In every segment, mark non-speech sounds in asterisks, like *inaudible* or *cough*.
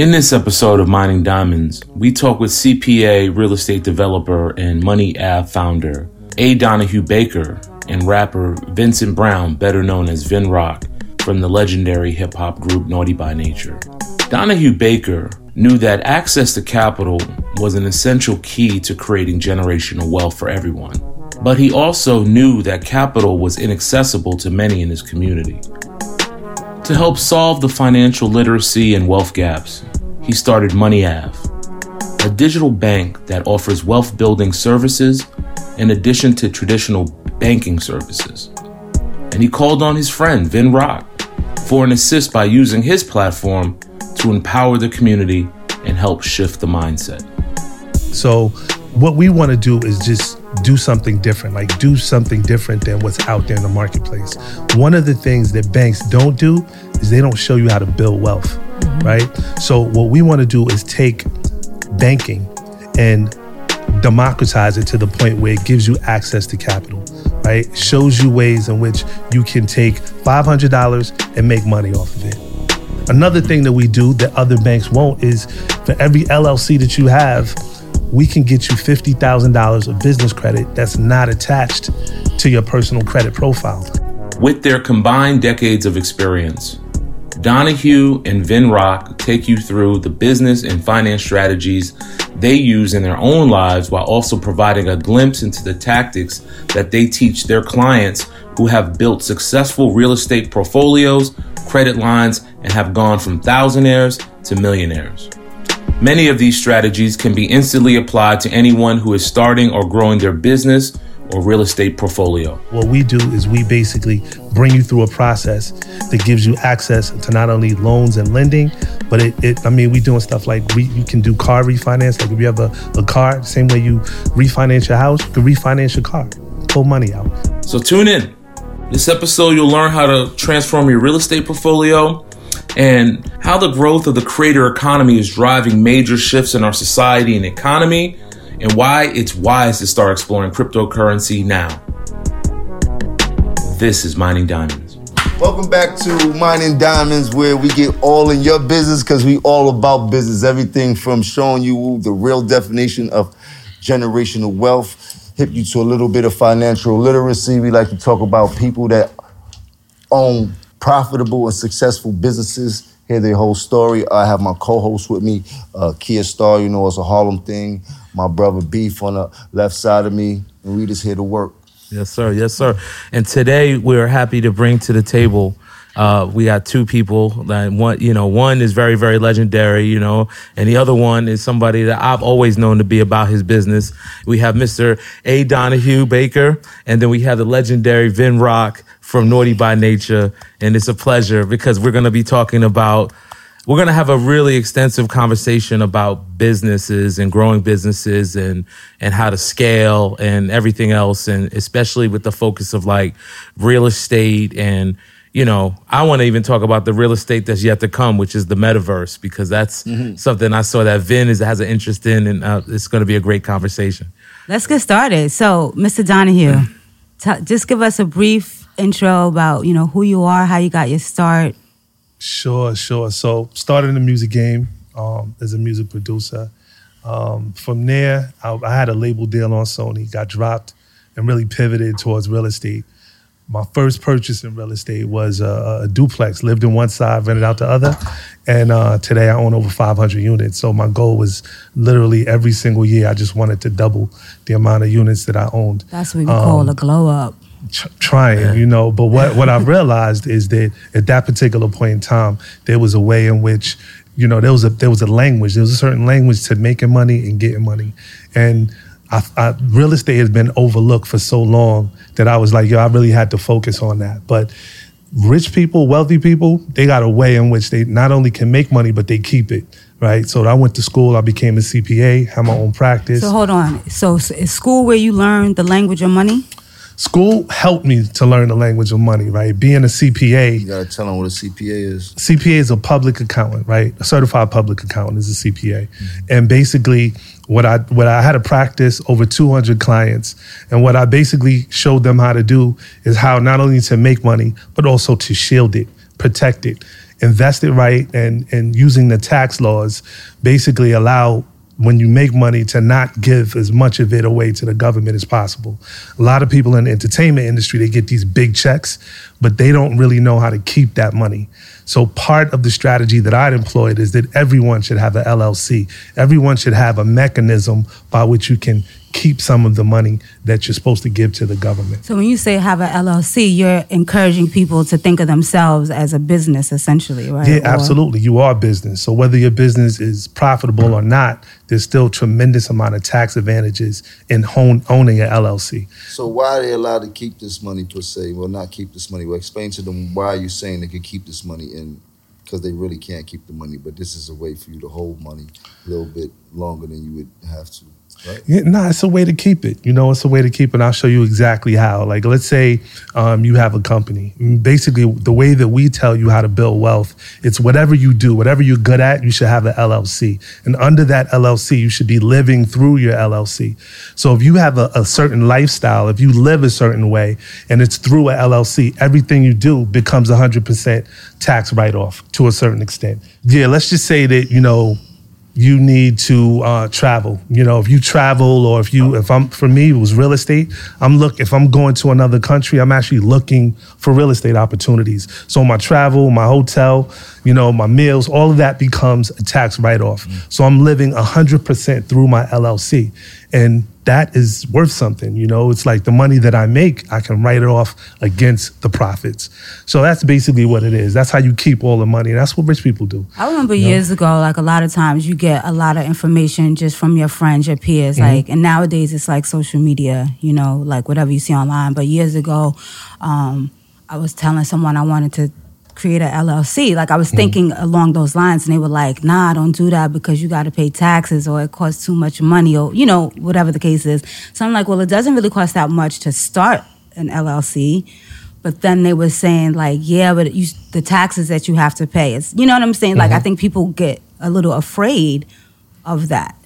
In this episode of Mining Diamonds, we talk with CPA, real estate developer, and Money Ave founder A. Donahue Baker and rapper Vincent Brown, better known as Vin Rock, from the legendary hip hop group Naughty by Nature. Donahue Baker knew that access to capital was an essential key to creating generational wealth for everyone. But he also knew that capital was inaccessible to many in his community. To help solve the financial literacy and wealth gaps, he started Money Ave, a digital bank that offers wealth building services in addition to traditional banking services. And he called on his friend Vin Rock for an assist by using his platform to empower the community and help shift the mindset. So, what we want to do is just do something different, like do something different than what's out there in the marketplace. One of the things that banks don't do is they don't show you how to build wealth, mm-hmm. right? So, what we want to do is take banking and democratize it to the point where it gives you access to capital, right? Shows you ways in which you can take $500 and make money off of it. Another thing that we do that other banks won't is for every LLC that you have, we can get you $50,000 of business credit that's not attached to your personal credit profile. With their combined decades of experience, Donahue and Vin Rock take you through the business and finance strategies they use in their own lives while also providing a glimpse into the tactics that they teach their clients who have built successful real estate portfolios, credit lines, and have gone from thousandaires to millionaires. Many of these strategies can be instantly applied to anyone who is starting or growing their business or real estate portfolio. What we do is we basically bring you through a process that gives you access to not only loans and lending, but it, it I mean, we doing stuff like we, you can do car refinance. Like if you have a, a car, same way you refinance your house, you can refinance your car, pull money out. So tune in. This episode, you'll learn how to transform your real estate portfolio and how the growth of the creator economy is driving major shifts in our society and economy, and why it's wise to start exploring cryptocurrency now. This is Mining Diamonds. Welcome back to Mining Diamonds, where we get all in your business because we all about business. Everything from showing you the real definition of generational wealth, hit you to a little bit of financial literacy. We like to talk about people that own profitable and successful businesses. Hear their whole story. I have my co-host with me, uh, Kia Star. You know, it's a Harlem thing. My brother Beef on the left side of me, and we just here to work. Yes, sir. Yes, sir. And today we're happy to bring to the table. Uh, we got two people. That one, you know, one is very, very legendary, you know, and the other one is somebody that I've always known to be about his business. We have Mr. A. Donahue Baker, and then we have the legendary Vin Rock from Naughty by Nature. And it's a pleasure because we're going to be talking about, we're going to have a really extensive conversation about businesses and growing businesses and, and how to scale and everything else. And especially with the focus of like real estate and, you know, I want to even talk about the real estate that's yet to come, which is the metaverse, because that's mm-hmm. something I saw that Vin is, has an interest in, and uh, it's going to be a great conversation. Let's get started. So, Mr. Donahue, *clears throat* t- just give us a brief intro about you know who you are, how you got your start? Sure, sure. So started in the music game um, as a music producer. Um, from there, I, I, had a label deal on Sony, got dropped, and really pivoted towards real estate. My first purchase in real estate was a, a duplex. Lived in one side, rented out the other, and uh, today I own over 500 units. So my goal was literally every single year I just wanted to double the amount of units that I owned. That's what we um, call a glow up trying, you know. But what what I've *laughs* realized is that at that particular point in time, there was a way in which, you know, there was a there was a language, there was a certain language to making money and getting money, and. I, I, real estate has been overlooked for so long that I was like, yo, I really had to focus on that. But rich people, wealthy people, they got a way in which they not only can make money, but they keep it right? So I went to school. I became a CPA. Had my own practice. So hold on. So is school where you learn the language of money? School helped me to learn the language of money, right? Being a CPA. You gotta tell them what a CPA is. CPA is a public accountant, right? A certified public accountant is a CPA. Mm-hmm. And basically, what I what I had to practice over 200 clients, and what I basically showed them how to do is how not only to make money, but also to shield it, protect it, invest it right, and and using the tax laws, basically allow when you make money to not give as much of it away to the government as possible. A lot of people in the entertainment industry they get these big checks, but they don't really know how to keep that money. So part of the strategy that I'd employed is that everyone should have an LLC. Everyone should have a mechanism by which you can keep some of the money that you're supposed to give to the government. So when you say have an LLC, you're encouraging people to think of themselves as a business, essentially, right? Yeah, Or- absolutely. You are a business. So whether your business is profitable or not, there's still tremendous amount of tax advantages in hone, owning an LLC. So why are they allowed to keep this money per se? Well, not keep this money. Well, explain to them why you're saying they could keep this money in, because they really can't keep the money. But this is a way for you to hold money a little bit longer than you would have to. Right? No, it's a way to keep it. You know, it's a way to keep it. I'll show you exactly how. Like, let's say um, you have a company. Basically, the way that we tell you how to build wealth, it's whatever you do, whatever you're good at, you should have an LLC. And under that LLC, you should be living through your LLC. So if you have a, a certain lifestyle, if you live a certain way, and it's through a LLC, everything you do becomes 100% tax write off to a certain extent. Yeah, let's just say that, you know, you need to uh, travel. You know, if you travel or if you, if I'm, for me, it was real estate. I'm look, if I'm going to another country, I'm actually looking for real estate opportunities. So my travel, my hotel, you know, my meals, all of that becomes a tax write off. So I'm living 100% through my LLC. And that is worth something. You know, it's like the money that I make, I can write it off against the profits. So that's basically what it is. That's how you keep all the money. That's what rich people do. I remember years ago, like a lot of times you get a lot of information just from your friends, your peers. Mm-hmm. Like, and nowadays it's like social media, you know, like whatever you see online. But years ago, um, I was telling someone I wanted to create a LLC. Like I was mm-hmm. thinking along those lines, and they were like, "Nah, don't do that because you got to pay taxes or it costs too much money or you know whatever the case is." So I'm like, "Well, it doesn't really cost that much to start an LLC." But then they were saying like, "Yeah, but you, the taxes that you have to pay, is, you know what I'm saying." Like I mm-hmm. think people get a little afraid of that.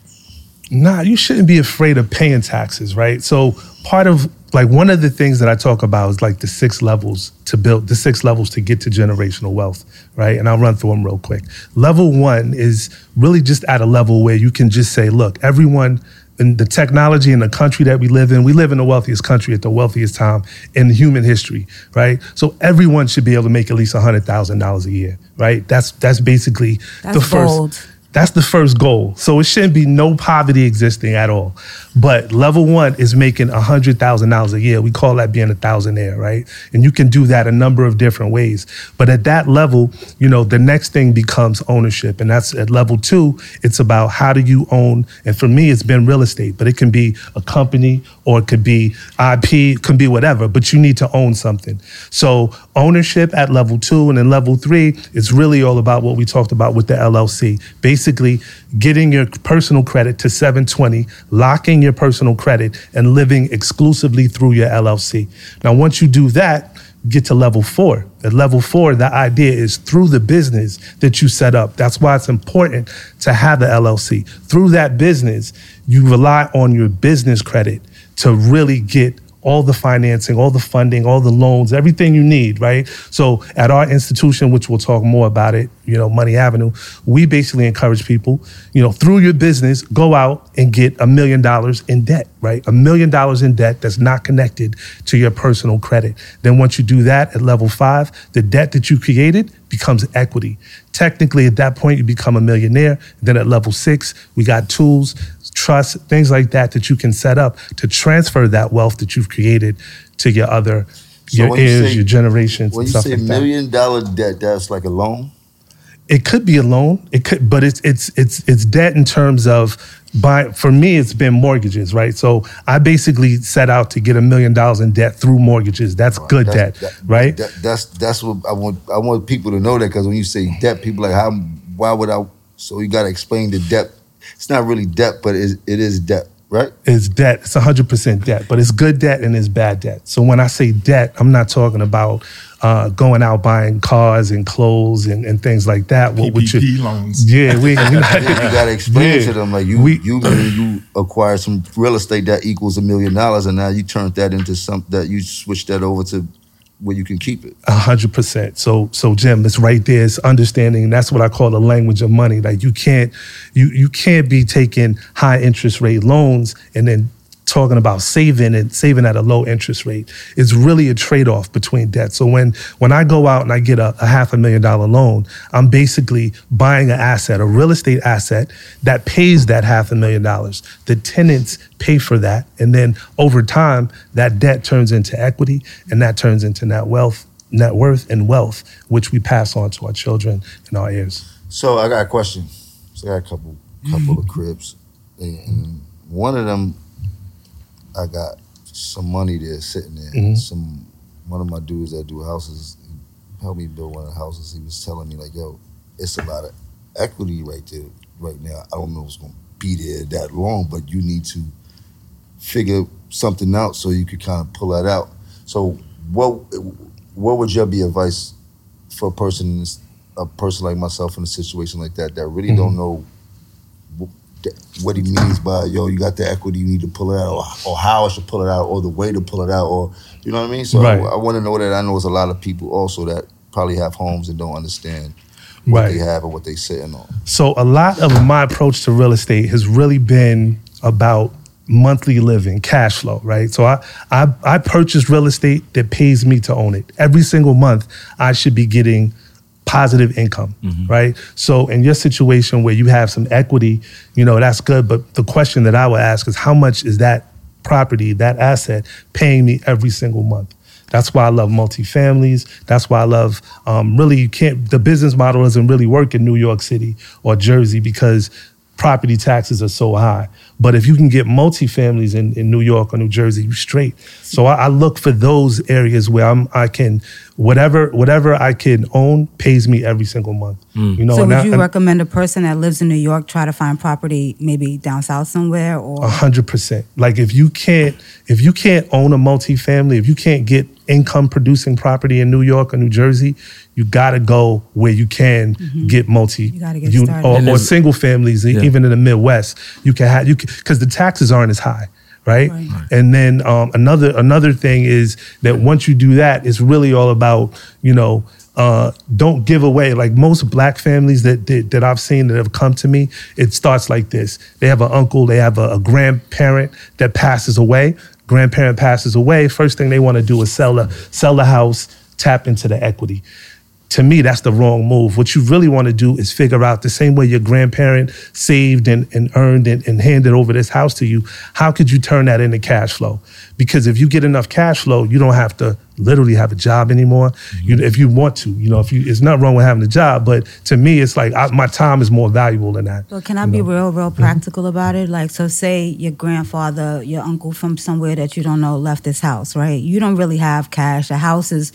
Nah, you shouldn't be afraid of paying taxes, right? So part of like one of the things that I talk about is like the six levels to build the six levels to get to generational wealth, right? And I'll run through them real quick. Level one is really just at a level where you can just say, look, everyone in the technology in the country that we live in, we live in the wealthiest country at the wealthiest time in human history, right? So everyone should be able to make at least hundred thousand dollars a year, right? That's that's basically That's the first. bold. That's the first goal. So it shouldn't be no poverty existing at all. But level one is making $100,000 a year. We call that being a thousandaire, right? And you can do that a number of different ways. But at that level, you know, the next thing becomes ownership. And that's at level two, it's about how do you own, and for me, it's been real estate, but it can be a company or it could be IP, it can be whatever, but you need to own something. So ownership at level two and then level three is really all about what we talked about with the LLC. Basically, getting your personal credit to 720, locking your personal credit, and living exclusively through your LLC. Now, once you do that, get to level four. At level four, the idea is through the business that you set up. That's why it's important to have the LLC. Through that business, you rely on your business credit to really get all the financing, all the funding, all the loans, everything you need, right? So at our institution, which we'll talk more about it, you know, Money Avenue, we basically encourage people, you know, through your business, go out and get a million dollars in debt, right? A million dollars in debt that's not connected to your personal credit. Then once you do that at level five, the debt that you created becomes equity. Technically, at that point, you become a millionaire. Then at level six, we got tools, trust, things like that that you can set up to transfer that wealth that you've created to your other, So your when you heirs, say- your generations, When and you stuff say like that. million dollar debt, that's like a loan. It could be a loan. It could, but it's it's it's it's debt in terms of buy. For me, it's been mortgages, right? So I basically set out to get a million dollars in debt through mortgages. That's good That's- debt, that- right? that- that's that's what I want. I want people to know that because when you say debt, people like how? Why would I? So you got to explain the debt. It's not really debt, but it is, it is debt, right? It's debt. It's 100% debt, but it's good debt and it's bad debt. So when I say debt, I'm not talking about uh, going out buying cars and clothes and, and things like that. What would you? PPP loans. Yeah, we. you got to explain Yeah. to them like you We- you you acquire some real estate that equals a million dollars, and now you turned that into some that you switched that over to where you can keep it. A hundred percent. So, so Jim, it's right there. It's understanding. and That's what I call the language of money. Like you can't, you you can't be taking high interest rate loans and then talking about saving and saving at a low interest rate. is really a trade off between debt. So when when I go out and I get a, a half a million dollar loan, I'm basically buying an asset, a real estate asset that pays that half a million dollars. The tenants pay for that, and then over time, that debt turns into equity, and that turns into net wealth, net worth, and wealth, which we pass on to our children and our heirs. So I got a question. So I got a couple couple of *laughs* cribs, and, and one of them, I got some money there sitting there. Mhm. Some one of my dudes that do houses helped me build one of the houses. He was telling me like, "Yo, it's a lot of equity right there right now. I don't know if it's gonna be there that long, but you need to figure something out so you could kind of pull that out." So what what would your be advice for a person a person like myself in a situation like that that really don't know what he means by yo, you got the equity, you need to pull it out, or, or how I should pull it out, or the way to pull it out, or you know what I mean. So Right. I, I want to know that I know there's a lot of people also that probably have homes and don't understand what Right. they have and what they sitting on. So a lot of my approach to real estate has really been about monthly living, cash flow, right? So I I I purchase real estate that pays me to own it. Every single month I should be getting positive income, right? So in your situation where you have some equity, you know, that's good, but the question that I would ask is how much is that property, that asset paying me every single month? That's why I love multifamilies. That's why I love um, really you can't the business model doesn't really work in New York City or Jersey because property taxes are so high. But if you can get multifamilies in, in New York or New Jersey, you straight. So I, I look for those areas where I'm I can whatever whatever I can own pays me every single month. You know, so and would I- you recommend a person that lives in New York try to find property maybe down south somewhere or A hundred percent. Like if you can't if you can't own a multifamily, if you can't get income producing property in New York or New Jersey, you gotta go where you can get multi Mm-hmm. You gotta get you- started. or, And or there's- single families, Yeah. even in the Midwest. You can have you because the taxes aren't as high. Right? Right. and then um, another another thing is that once you do that, it's really all about you know uh, don't give away. Like most black families that, that that I've seen that have come to me, it starts like this: they have an uncle, they have a, a grandparent that passes away. Grandparent passes away. First thing they want to do is sell the sell the house, tap into the equity. To me, that's the wrong move. What you really want to do is figure out the same way your grandparent saved and, and earned and, and handed over this house to you. How could you turn that into cash flow? Because if you get enough cash flow, you don't have to literally have a job anymore. Mm-hmm. You, if you want to, you know, if you, it's not wrong with having a job, but to me, it's like I, my time is more valuable than that. But can I be real, real mm-hmm. practical about it? Like, so say your grandfather, your uncle from somewhere that you don't know left this house, right? You don't really have cash. The house is,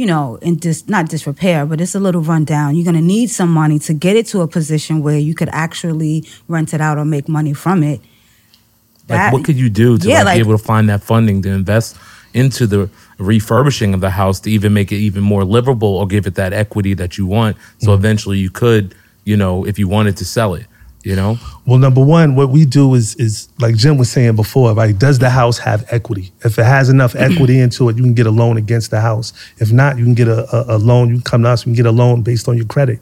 you know, in dis not disrepair, but it's a little run down. You're gonna need some money to get it to a position where you could actually rent it out or make money from it. Like, That- what could you do to Yeah, like, like- be able to find that funding to invest into the refurbishing of the house to even make it even more livable or give it that equity that you want? So Mm-hmm. eventually you could, you know, if you wanted to sell it, you know? Well, number one, what we do is is like Jim was saying before, right? Does the house have equity? If it has enough mm-hmm. equity into it, you can get a loan against the house. If not, you can get a, a, a loan. You can come to us, you can get a loan based on your credit.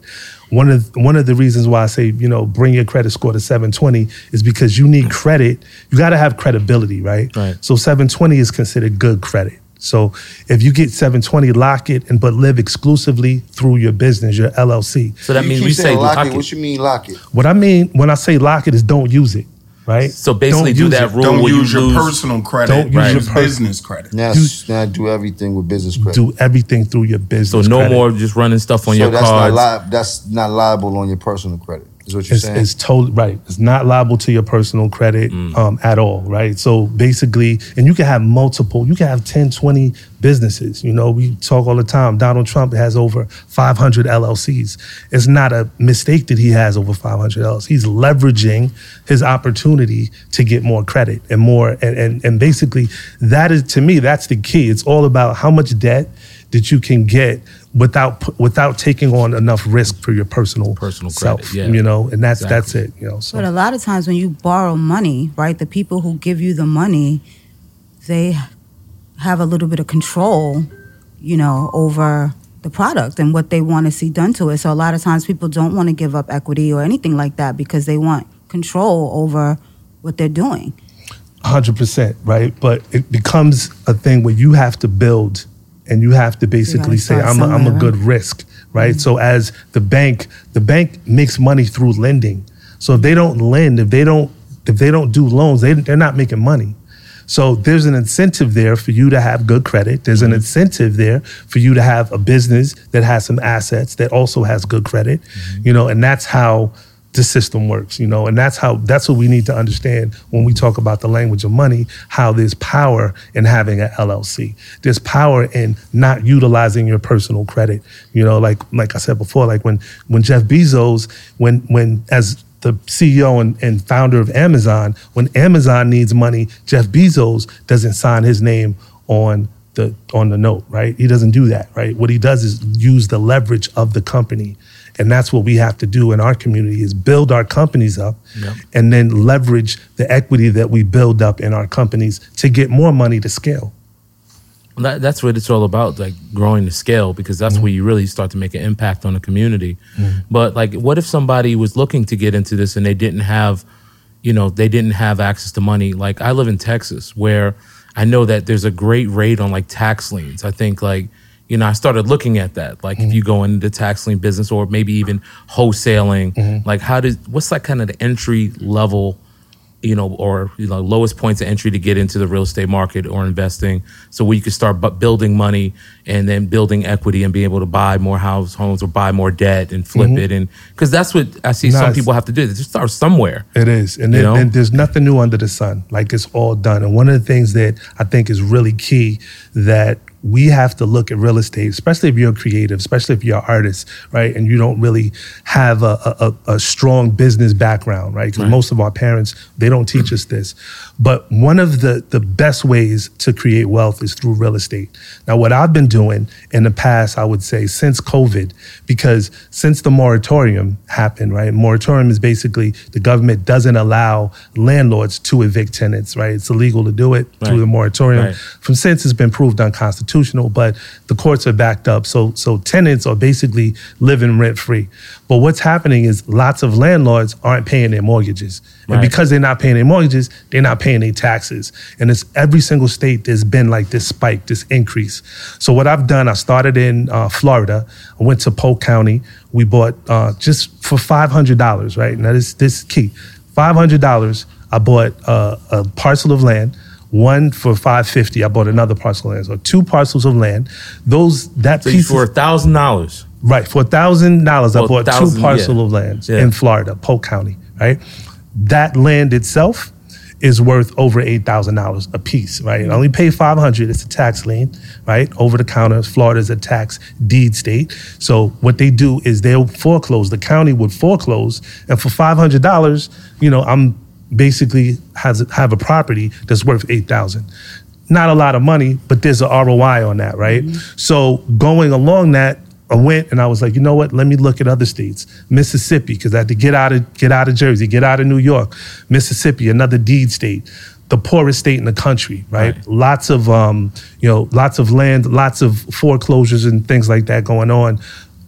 One of one of the reasons why I say you know bring your credit score to 720 is because you need credit. You got to have credibility, right? Right. So 720 is considered good credit. So if you get 720, lock it and but live exclusively through your business, your LLC. So that You means keep we say lock, lock it. it. What you mean lock it? What I mean when I say lock it is don't use it, right? So basically Don't do use that it. rule Don't use you your lose. personal credit. Don't use Right. your per- business credit. Now, Do- now do everything with business credit. Do everything through your business. so no credit. more just running stuff on so your that's cards. not li- that's not liable on your personal credit. Is what you're It's, saying? it's totally right. It's not liable to your personal credit Mm. um, at all, right? So basically, and you can have multiple, you can have 10, 20 businesses. You know, we talk all the time. Donald Trump has over 500 LLCs. It's not a mistake that he has over 500 LLCs. He's leveraging his opportunity to get more credit and more. And, and, and basically, that is, to me, that's the key. It's all about how much debt that you can get without without taking on enough risk for your personal Personal self. yeah. You know, and that's Exactly. that's it. You know, so But a lot of times when you borrow money, right, the people who give you the money, they have a little bit of control you know, over the product and what they want to see done to it. So a lot of times people don't want to give up equity or anything like that because they want control over what they're doing. 100%, right? But it becomes a thing where you have to build and you have to basically say, I'm a, I'm a good risk, right? So as the bank, the bank makes money through lending. So if they don't lend, if they don't, if they don't do loans, they, they're not making money. So there's an incentive there for you to have good credit. There's an incentive there for you to have a business that has some assets that also has good credit, you know, and that's how the system works, you know, and that's how that's what we need to understand when we talk about the language of money, how there's power in having an LLC. There's power in not utilizing your personal credit. You know, like like I said before, like when when Jeff Bezos, when when as the CEO and, and founder of Amazon, when Amazon needs money, Jeff Bezos doesn't sign his name on the on the note, right? He doesn't do that, right? What he does is use the leverage of the company. And that's what we have to do in our community is build our companies up and then leverage the equity that we build up in our companies to get more money to scale. That, that's what it's all about, like growing the scale, because that's mm-hmm. where you really start to make an impact on the community. Mm-hmm. But like, what if somebody was looking to get into this and they didn't have, you know, they didn't have access to money? Like, I live in Texas, where I know that there's a great rate on like tax liens. I think like, you know, I started looking at that. Like, if mm-hmm. you go into the tax lien business or maybe even wholesaling, mm-hmm. like, how does what's like kind of the entry level? you know, or you know, lowest points of entry to get into the real estate market or investing. So where you can start bu- building money and then building equity and being able to buy more house homes or buy more debt and flip mm-hmm. it, and because that's what I see some people have to do. They just start somewhere. It is. And, know? and there's nothing new under the sun. Like it's all done. And one of the things that I think is really key that we have to look at real estate, especially if you're creative, especially if you're an artist, right? And you don't really have a, a, a strong business background, right? Because most of our parents, they don't teach us this. But one of the, the best ways to create wealth is through real estate. Now, what I've been doing in the past, I would say since COVID, because since the moratorium happened, right? Moratorium is basically the government doesn't allow landlords to evict tenants, right? It's illegal to do it through the moratorium. Right. From since it's been proved unconstitutional, but the courts are backed up. So so tenants are basically living rent free. But what's happening is lots of landlords aren't paying their mortgages. And because they're not paying their mortgages, they're not paying their taxes. And it's every single state there's been like this spike, this increase. So what I've done, I started in uh, Florida. I went to Polk County. We bought uh, just for five hundred dollars, right? Now this this is key. Five hundred dollars. I bought uh, a parcel of land. One for five fifty. I bought another parcel of land. So two parcels of land. Those that So piece for a thousand dollars. Right. For a thousand dollars, I bought two parcel yeah. of lands Yeah. in Florida, Polk County. Right. That land itself is worth over eight thousand dollars a piece. Right. I only pay five hundred. It's a tax lien. Right. Over the counter. Florida is a tax deed state. So what they do is they'll foreclose. The county would foreclose, and for five hundred dollars, you know, I'm basically has have a property that's worth eight thousand not a lot of money, but there's an ROI on that, right? So going along that, I went and I was like, you know what? Let me look at other states. Mississippi, because I had to get out of get out of Jersey, get out of New York. Mississippi, another deed state, the poorest state in the country, right? Right. Lots of um, you know, lots of land, lots of foreclosures and things like that going on.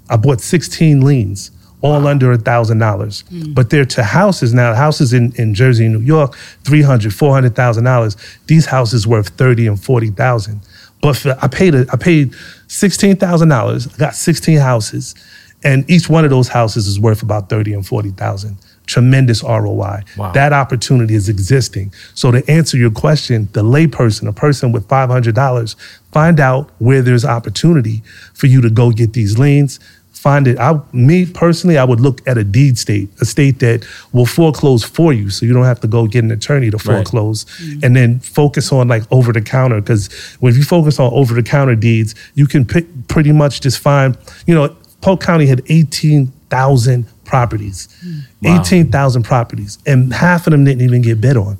I bought 16 liens, all under a thousand dollars. Mm. But they're to houses now. Houses in, in Jersey and New York, 300, 400,000 dollars. These houses worth 30 and 40,000. But for, I paid a, I paid sixteen thousand dollars. I got 16 houses, and each one of those houses is worth about 30 and 40,000. Tremendous ROI. Wow. That opportunity is existing. So to answer your question, the layperson, a person with $500, find out where there's opportunity for you to go get these liens. Find it. I, me personally, I would look at a deed state, a state that will foreclose for you, so you don't have to go get an attorney to Right. foreclose, mm-hmm. and then focus on like over the counter. Because when you focus on over the counter deeds, you can pick, pretty much just find. You know, Polk County had eighteen thousand properties, mm. Wow. eighteen thousand properties, and half of them didn't even get bid on.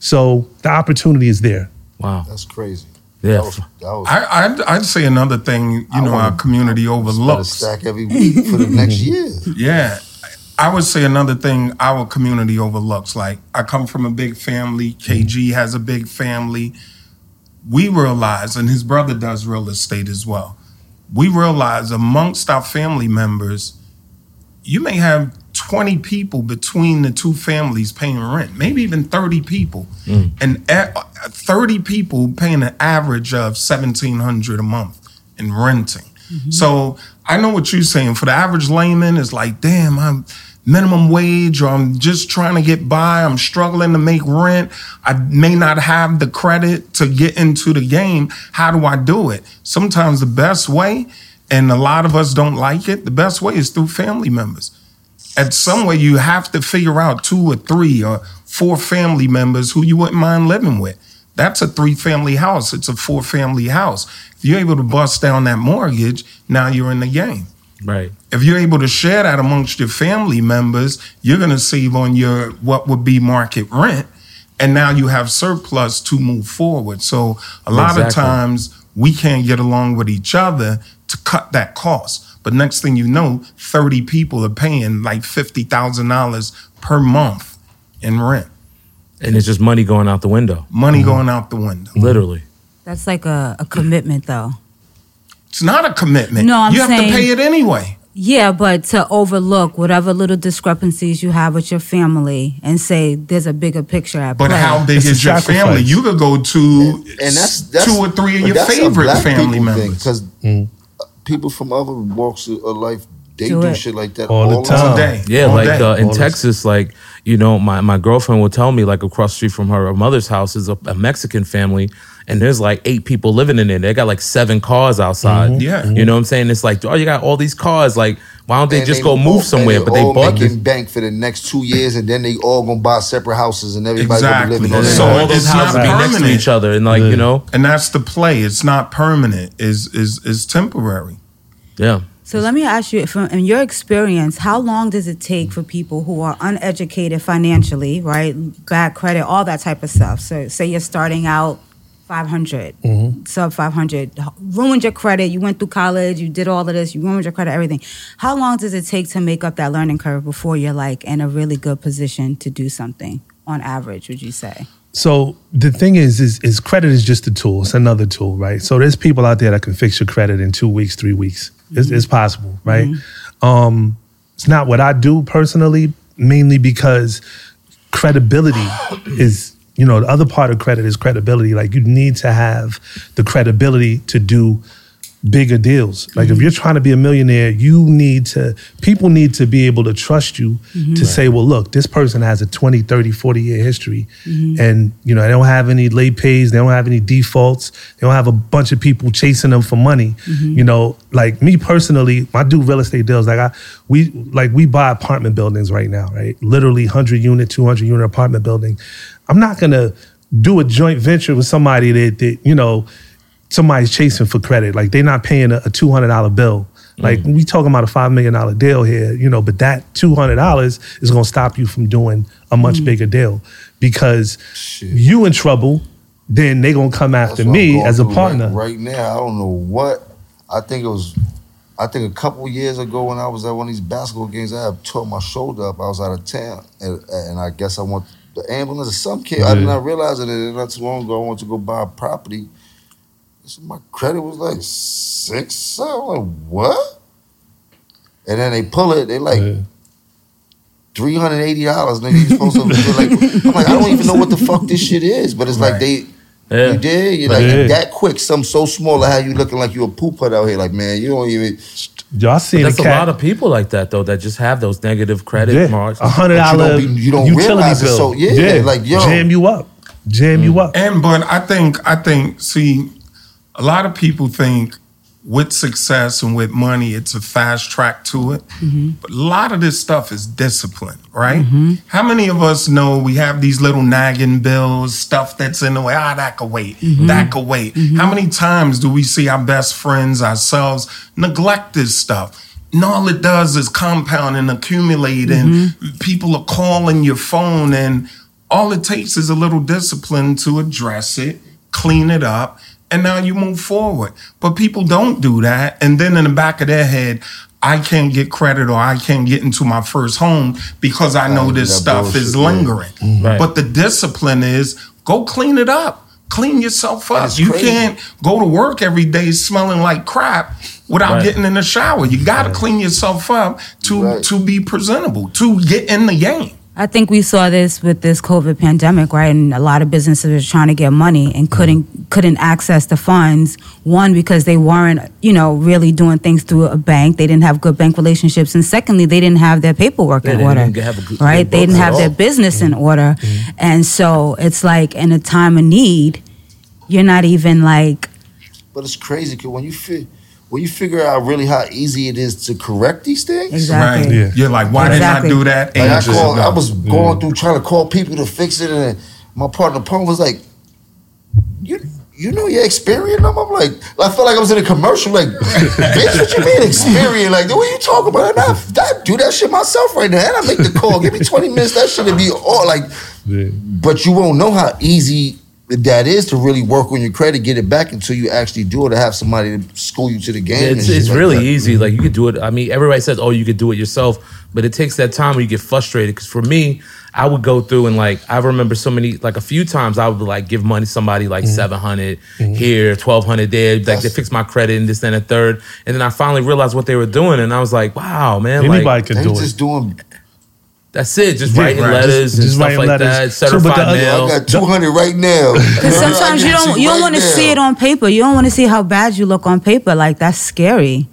So the opportunity is there. Wow. That's crazy. Yeah. That was, that was I, I'd, I'd say another thing, you I know, wanna- our community overlooks. stack every week for the next *laughs* year. Yeah. I would say another thing our community overlooks. Like, I come from a big family. Mm-hmm. KG has a big family. we realize, and his brother does real estate as well. We realize amongst our family members, you may have 20 people between the two families paying rent, maybe even 30 people. Mm. And a- 30 people paying an average of 1700 a month in renting. Mm-hmm. So I know what you're saying. For the average layman, it's like, damn, I'm minimum wage or I'm just trying to get by. I'm struggling to make rent. I may not have the credit to get into the game. How do I do it? Sometimes the best way, and a lot of us don't like it, the best way is through family members at some way you have to figure out two or three or four family members who you wouldn't mind living with. That's a three family house. It's a four family house. If you're able to bust down that mortgage, now you're in the game. Right. If you're able to share that amongst your family members, you're going to save on your what would be market rent, and now you have surplus to move forward. So a lot of times we can't get along with each other to cut that cost. But next thing you know, 30 people are paying like $50,000 per month in rent. And it's just money going out the window, Money mm-hmm. going out the window. literally. That's like a, a commitment, though. It's not a commitment. No, I'm you have saying- to pay it anyway. Yeah, but to overlook whatever little discrepancies you have with your family and say there's a bigger picture at But play. But how big It's is your sacrifice. family? You could go to and that's, that's two or three of your favorite family members. because mm. People from other walks of of life they Do do, shit like that All all, the time. all day. Yeah, all like day. uh, in All this- Texas, like you know, my, my girlfriend will tell me like across the street from her mother's house is a, a Mexican family, and there's like eight people living in it. They got like seven cars outside. Mm-hmm. Yeah. you know what I'm saying? It's like, oh, you got all these cars. Like, why don't they And just they go all- move somewhere? and But they all bought making this. bank for the next two years, and then they all gonna buy separate houses, and everybody Exactly. gonna be living on So all own. those it's houses be next to each other, and like you know, and that's the play. It's not permanent. Is is is temporary. yeah. So let me ask you, from in your experience, how long does it take for people who are uneducated financially, right, bad credit, all that type of stuff? So say you're starting out 500, mm-hmm. sub 500, ruined your credit, you went through college, you did all of this, you ruined your credit, everything. How long does it take to make up that learning curve before you're like in a really good position to do something on average, would you say? So the thing is, is, is credit is just a tool. It's another tool, right? So there's people out there that can fix your credit in two weeks, three weeks. It's, mm-hmm. it's possible, right? Mm-hmm. Um, it's not what I do personally, mainly because credibility *coughs* is, you know, the other part of credit is credibility. Like you need to have the credibility to do bigger deals. Like if mm-hmm. you're trying to be a millionaire, you need to people need to be able to trust you mm-hmm. to say, well, look, this person has a 20, 30, 40 year history mm-hmm. and you know, they don't have any late pays, they don't have any defaults, they don't have a bunch of people chasing them for money. You know, like me personally, I do real estate deals like I we like we buy apartment buildings right now, right? Literally 100 unit, 200 unit apartment building. I'm not going to do a joint venture with somebody that, that you know, somebody's chasing for credit. Like they're not paying a, a two hundred dollar bill. Like mm. we talking about a five million dollar deal here, you know, but that two hundred dollars is gonna stop you from doing a much mm. bigger deal because you in trouble. Then they gonna come after That's what I'm me as a partner. Right, right now, I don't know what. I think it was. I think a couple years ago when I was at one of these basketball games, I had tore my shoulder up. I was out of town, and, and I guess I want the ambulance or some kid. I did not realize it. Not too long ago, I went to go buy a property. So my credit was like six. seven. I'm like, what? And then they pull it. They like. Yeah. Three hundred eighty dollars, nigga. You supposed to *laughs* like? I'm like, I don't even know what the fuck this shit is, but it's like Right. they Yeah. you did. You like Yeah. that quick. Something so small. Like how you looking like you a poop put out here. Like man, you don't even. Y'all seen That's a a cat? lot of people like that though that just have those negative credit yeah, marks. a hundred dollar you don't be- you don't utility realize it, bill. so, yeah, like, yo. jam you up, jam you mm. up. And but I think I think see, a lot of people think with success and with money, it's a fast track to it. Mm-hmm. But a lot of this stuff is discipline, right? Mm-hmm. How many of us know we have these little nagging bills, stuff that's in the way? Ah, that could wait. Mm-hmm. That could wait. How many times do we see our best friends, ourselves, neglect this stuff? And all it does is compound and accumulate, and people are calling your phone, and all it takes is a little discipline to address it, clean it up, and now you move forward. But people don't do that. And then in the back of their head, I can't get credit or I can't get into my first home because I know Oh, this stuff is bullshit, yeah. lingering. Mm-hmm. Right. But the discipline is go clean it up. clean yourself up. That's You crazy. can't go to work every day smelling like crap without Right. getting in the shower. You got to clean yourself up to Right. to be presentable, to get in the game. I think we saw this with this COVID pandemic, right? And a lot of businesses were trying to get money and couldn't couldn't access the funds. One because they weren't, you know, really doing things through a bank. They didn't have good bank relationships, and secondly, they didn't have their paperwork Yeah, in order, didn't have a good- right? They didn't have at their all. business in mm-hmm. order, mm-hmm. and so it's like in a time of need, you're not even like But it's crazy because when you fi- when you figure out really how easy it is to correct these things, exactly. Right? Yeah. You're like, why Exactly. didn't I do that? Like I called. I was going through trying to call people to fix it, and my partner Paul was like, "You, you know your Experian number?" I'm like, I felt like I was in a commercial. Like, *laughs* bitch, what you mean Experian? Like, what are you talking about? And I, I do that shit myself right now, and I make the call. Give me 20 minutes. That shit would be all like. Yeah. But you won't know how easy that is to really work on your credit, get it back until you actually do it, or have somebody to school you to the game. Yeah, it's, it's like really that. easy. Like you could do it. I mean, everybody says, "Oh, you could do it yourself," but it takes that time where you get frustrated. Because for me, I would go through and like I remember so many like a few times I would like give money to somebody like Mm-hmm. here, twelve hundred there, like they fix my credit and this and a third, and then I finally realized what they were doing, and I was like, "Wow, man! Anybody like, can They do it. just doing. That's it. Just writing right. letters Just- and just stuff writing like letters. that, So, but the certified mail." I got 200 right now. *laughs* Because sometimes you don't you don't want to see it on paper. You don't want to see how bad you look on paper. Like that's scary.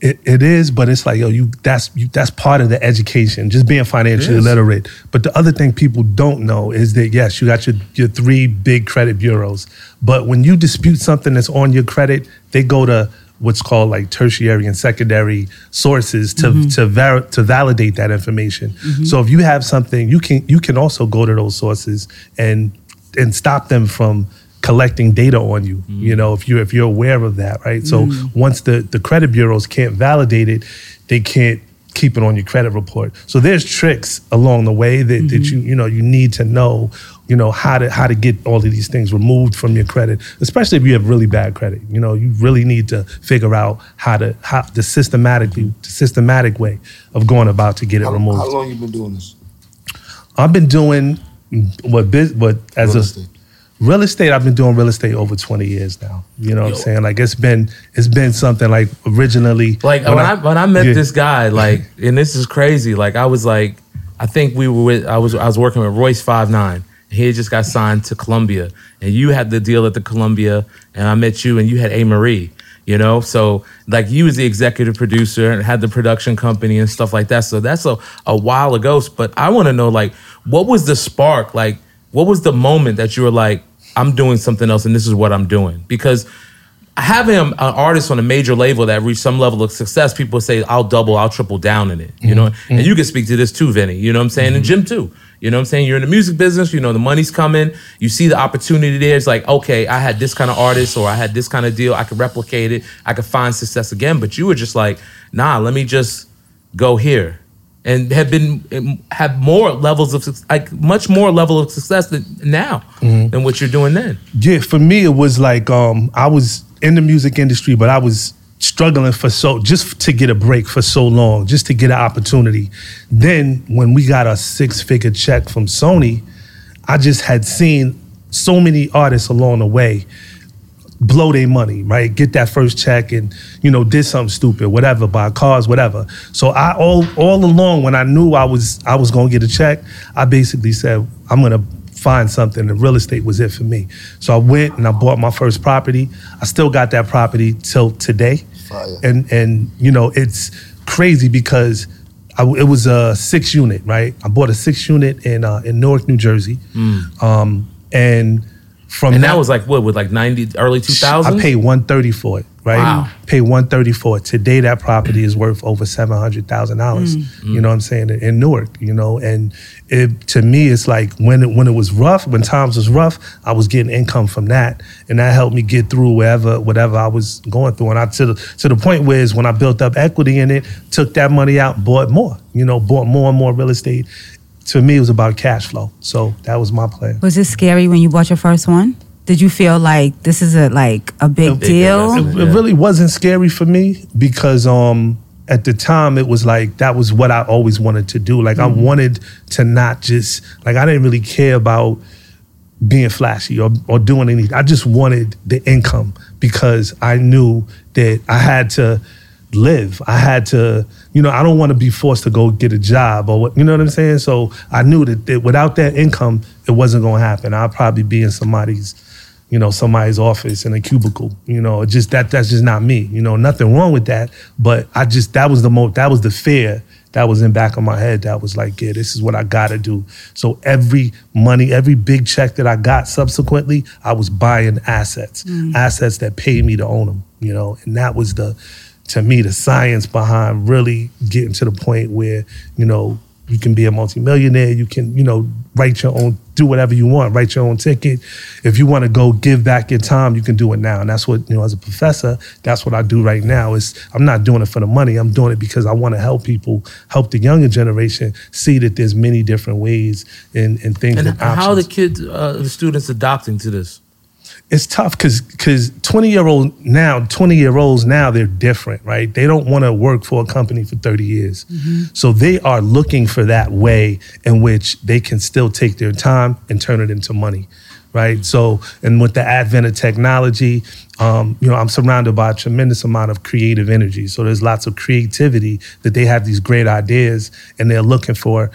It, it is, but it's like yo, you that's you, that's part of the education, just being financially literate. But the other thing people don't know is that yes, you got your your three big credit bureaus, but when you dispute something that's on your credit, they go to what's called like tertiary and secondary sources to mm-hmm. to ver- to validate that information. Mm-hmm. So if you have something, you can you can also go to those sources and and stop them from collecting data on you. Mm-hmm. You know, if you if you're aware of that, right? So once the the credit bureaus can't validate it, they can't keep it on your credit report. So there's tricks along the way that, that you you know you need to know, you know, how to how to get all of these things removed from your credit, especially if you have really bad credit. You know, you really need to figure out how to how the systematically the systematic way of going about to get it How, removed. how long you been doing this? I've been doing what biz, what as Real a estate. real estate. I've been doing real estate over twenty years now. You know what I'm saying? Like it's been it's been something like originally Like when I, when I met yeah. this guy, like, and this is crazy. Like I was like, I think we were with. I was I was working with Royce Five Nine. He just got signed to Columbia, and you had the deal at the Columbia, and I met you, and you had A Marie. You know, so like you was the executive producer and had the production company and stuff like that. So that's a, a while ago. But I want to know, like, what was the spark? Like, what was the moment that you were like, I'm doing something else, and this is what I'm doing? Because having an artist on a major label that reached some level of success, people say, I'll double, I'll triple down in it. You know, mm-hmm. and you can speak to this too, Vinny. You know what I'm saying? And mm-hmm. Jim too. You know what I'm saying? You're in the music business, you know, the money's coming, you see the opportunity there. It's like, okay, I had this kind of artist or I had this kind of deal, I could replicate it, I could find success again. But you were just like, nah, let me just go here. And have been have more levels of like much more level of success than now than what you're doing then. Yeah, for me it was like um I was in the music industry, but I was struggling for so just to get a break for so long, just to get an opportunity. Then when we got a six figure check from Sony, I just had seen so many artists along the way blow their money, right? Get that first check and, you know, did something stupid, whatever, buy cars, whatever. So I all all along when I knew I was I was gonna get a check, I basically said, I'm gonna find something and real estate was it for me. So I went and I bought my first property. I still got that property till today. Fire. And and you know, it's crazy because I, it was a six unit, right? I bought a six unit in uh, in Newark, New Jersey. Um, and from Mm. And that was like what, with like ninety early two thousand? I paid one thirty for it, right? Wow. Paid one thirty for it. Today, that property is worth over seven hundred thousand dollars. You know what I'm saying in, in Newark. You know, and it to me, it's like when it, when it was rough, when times was rough, I was getting income from that, and that helped me get through wherever whatever I was going through. And I to the to the point where is when I built up equity in it, took that money out, bought more. You know, bought more and more real estate. To me, it was about cash flow. So that was my plan. Was it scary when you bought your first one? Did you feel like this is a like a big big deal? investment. it, it really wasn't scary for me because um at the time it was like that was what I always wanted to do. Like I wanted to not just like I didn't really care about being flashy or, or doing anything. I just wanted the income because I knew that I had to live. I had to, you know, I don't want to be forced to go get a job or what, you know what I'm saying? So I knew that, that without that income, it wasn't going to happen. I'll probably be in somebody's, you know, somebody's office in a cubicle. You know, just that that's just not me. You know, nothing wrong with that, but I just that was the most that was the fear that was in back of my head that was like, yeah, this is what I gotta do. So every money, every big check that I got subsequently, I was buying assets, mm. assets that paid me to own them, you know, and that was the, to me, the science behind really getting to the point where, you know, you can be a multimillionaire, you can, you know, write your own, do whatever you want, write your own ticket. If you want to go give back your time, you can do it now. And that's what, you know, as a professor, that's what I do right now is I'm not doing it for the money. I'm doing it because I want to help people, help the younger generation see that there's many different ways and, and things And and, how are the kids, uh, the students adopting to this? It's tough because because 20 year old now 20 year olds now they're different right? They don't want to work for a company for 30 years. So they are looking for that way in which they can still take their time and turn it into money right? So and with the advent of technology um, you know i'm surrounded by a tremendous amount of creative energy. So there's lots of creativity that they have these great ideas and they're looking for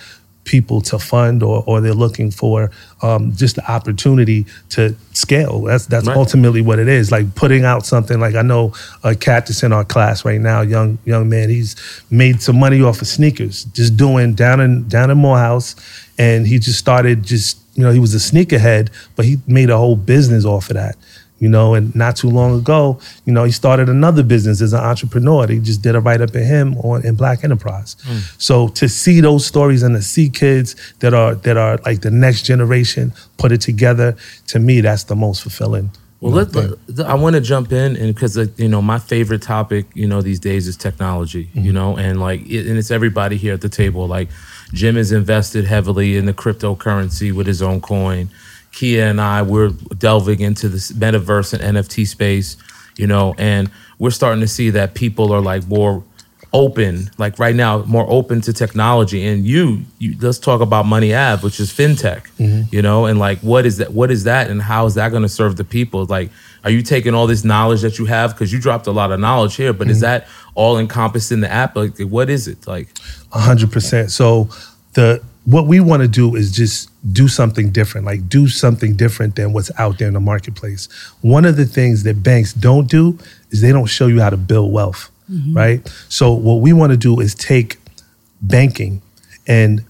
people to fund or, or they're looking for um, just the opportunity to scale. That's that's Right. ultimately what it is. Like putting out something like I know a cat that's in our class right now, young young man, he's made some money off of sneakers, just doing down in down in Morehouse. And he just started just, you know, he was a sneakerhead, but he made a whole business off of that. You know, and not too long ago, you know, he started another business as an entrepreneur. They just did a write up in him on in Black Enterprise. So to see those stories and to see kids that are that are like the next generation put it together, to me, that's the most fulfilling. Well, let, let- I want to jump in, and because you know my favorite topic, you know, these days is technology. Mm-hmm. You know, and like, it, and it's everybody here at the table. Like, Jim is invested heavily in the cryptocurrency with his own coin. Kia and I, we're delving into this metaverse and NFT space. You know, and we're starting to see that people are like more open, like right now, more open to technology. And you, you let's talk about Money Ave, which is fintech. Mm-hmm. You know, and like what is that? What is that? And how is that going to serve the people? Like, are you taking all this knowledge that you have because you dropped a lot of knowledge here? But is mm-hmm. that all encompassed in the app? Like, what is it like? A hundred percent. So the what we want to do is just do something different, like do something different than what's out there in the marketplace. One of the things that banks don't do is they don't show you how to build wealth, mm-hmm. right? So what we want to do is take banking and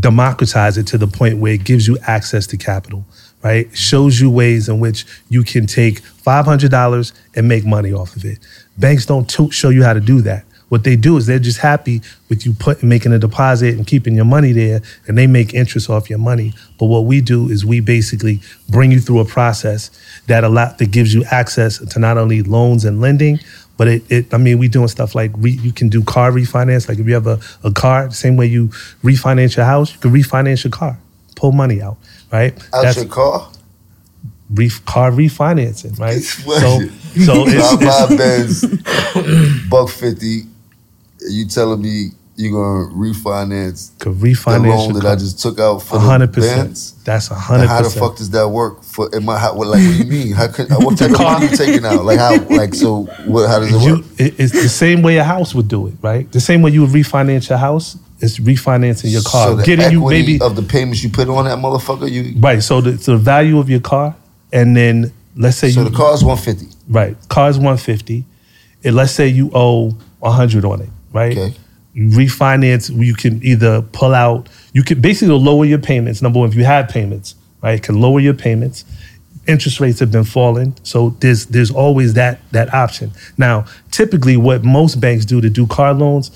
democratize it to the point where it gives you access to capital, right? Shows you ways in which you can take $500 and make money off of it. Banks don't to- show you how to do that. What they do is they're just happy with you put, making a deposit and keeping your money there, and they make interest off your money. But what we do is we basically bring you through a process that a lot that gives you access to not only loans and lending, but it, it I mean, we doing stuff like re, you can do car refinance. Like if you have a, a car, the same way you refinance your house, you can refinance your car, pull money out, right? Out your car? re, car refinancing, right? *laughs* So, so it's, it's Benz, buck fifty. You telling me you're gonna refinance could the refinance loan that I just took out for hundred percent. Benz? That's a hundred how the fuck does that work? For in my how, what, like what do you *laughs* mean? How could *laughs* what type of money you taking out? Like how like so what how does it You, work? it's the same way a house would do it, right? The same way you would refinance your house, it's refinancing your car, So the getting you maybe of the payments you put on that motherfucker, you right. So the, so the value of your car, and then let's say you. so you the car's one fifty. Right. Car's 150. And let's say you owe 100 on it, right? Okay. You refinance, you can either pull out, you can basically lower your payments. Number one, if you have payments, right? It can lower your payments. Interest rates have been falling. So there's there's always that that option. Now, typically what most banks do to do car loans,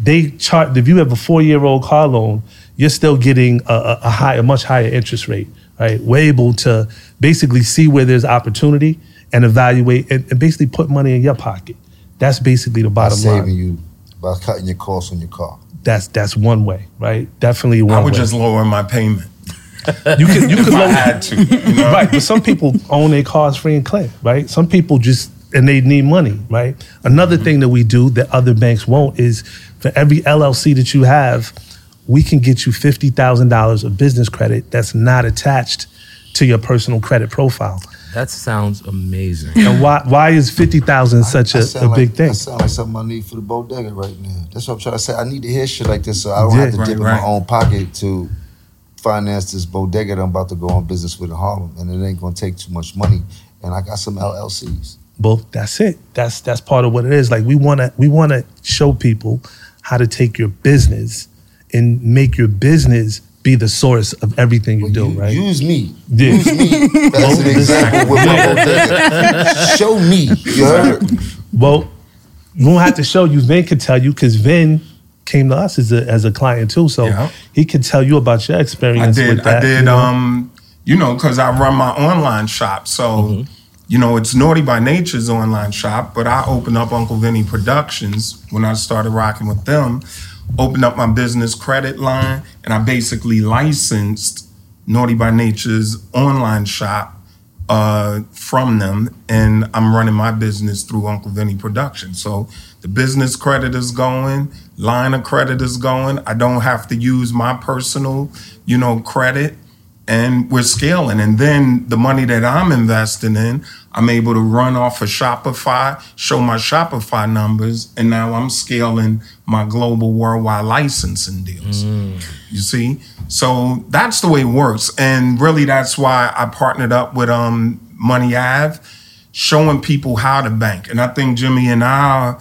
they chart if you have a four-year-old car loan, you're still getting a, a, a high, a much higher interest rate, right? We're able to basically see where there's opportunity and evaluate and, and basically put money in your pocket. That's basically the bottom saving line. you by cutting your costs on your car. That's that's one way, right? Definitely one way. I would way. just lower my payment. you can you can *laughs* If I lower, had to. You know? right, but some people own their cars free and clear, right? Some people just and they need money, right? Another mm-hmm. thing that we do that other banks won't is for every LLC that you have, we can get you fifty thousand dollars of business credit that's not attached to your personal credit profile. That sounds amazing. And why why is fifty thousand such I a, sound a like, big thing? I sound like something I need for the bodega right now. That's what I'm trying to say. I need to hear shit like this so I don't Yeah. have to Right, dip in my own pocket to finance this bodega that I'm about to go on business with in Harlem. And it ain't gonna take too much money. And I got some LLCs. Well, that's it. That's that's part of what it is. Like we wanna we wanna show people how to take your business and make your business be the source of everything you Well, do, you- right? Use me. Yeah. Use me. *laughs* That's an example with my bodega. Show me. You heard? Well, we won't have to show you. Vin could tell you because Vin came to us as a as a client too, so Yeah. he could tell you about your experience. I experience did. with that. I did. you know? Um, you know, because I run my online shop, so you know it's Naughty by Nature's online shop. But I opened up Uncle Vinny Productions when I started rocking with them. Opened up my business credit line, and I basically licensed Naughty by Nature's online shop uh, from them, and I'm running my business through Uncle Vinny Productions. So the business credit is going, line of credit is going. I don't have to use my personal, you know, credit, and we're scaling. And then the money that I'm investing in, I'm able to run off of Shopify, show my Shopify numbers, and now I'm scaling my global worldwide licensing deals. You see? So that's the way it works. And really that's why I partnered up with um Money Ave, showing people how to bank. And I think Jimmy and I,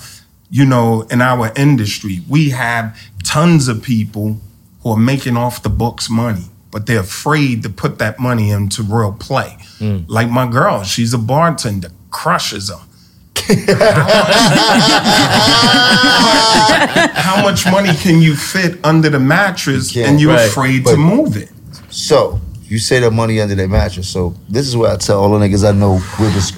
you know, in our industry, we have tons of people who are making off the books money, but they're afraid to put that money into real play. Mm. Like my girl, she's a bartender, crushes them. *laughs* How much money can you fit under the mattress You and you're Right. afraid But- to move it? So you say the money under the mattress. So this is where I tell all the niggas I know where this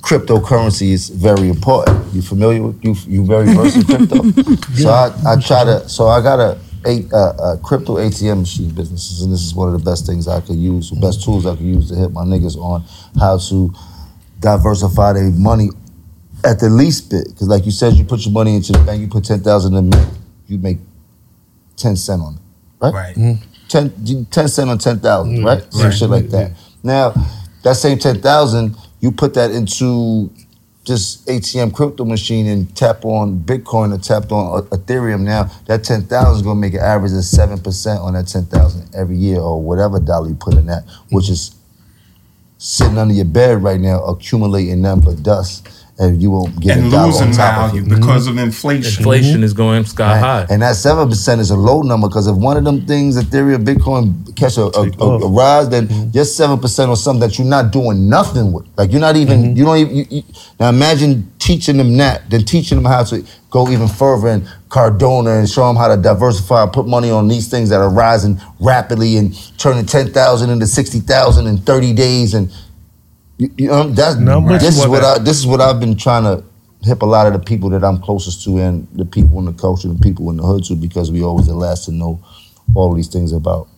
cryptocurrency is very important. You familiar with you? You very versed in crypto. *laughs* So I, I try to. So I got a, uh, uh, a, a, a crypto ATM machine businesses, and this is one of the best things I could use, the best tools I could use to hit my niggas on how to diversify their money at the least bit. Because like you said, you put your money into the bank, you put ten thousand in, the you make ten cent on it, right? Right. Mm-hmm. 10, 10 cent on 10,000, mm-hmm. right? Some Right. shit like that. Mm-hmm. Now, that same 10,000, you put that into this ATM crypto machine and tap on Bitcoin or tap on Ethereum now, that 10,000 is going to make an average of 7% on that 10,000 every year or whatever dollar you put in that, which is sitting under your bed right now, accumulating nothing but dust, and you won't get And a dollar losing on top value of it. because of mm-hmm. inflation. Inflation is going sky high. And that seven percent is a low number because if one of them things, Ethereum, Bitcoin, catch a, a, a, a rise, then mm-hmm. just seven percent on something that you're not doing nothing with. Like you're not even, mm-hmm. you don't even. You, you, now imagine teaching them that, then teaching them how to go even further in Cardano and show them how to diversify and put money on these things that are rising rapidly and turning ten thousand into sixty thousand in thirty days and. You, you know, that's but this is what I this is what I've been trying to hip a lot of the people that I'm closest to and the people in the culture and people in the hood to because we always the last to know all these things about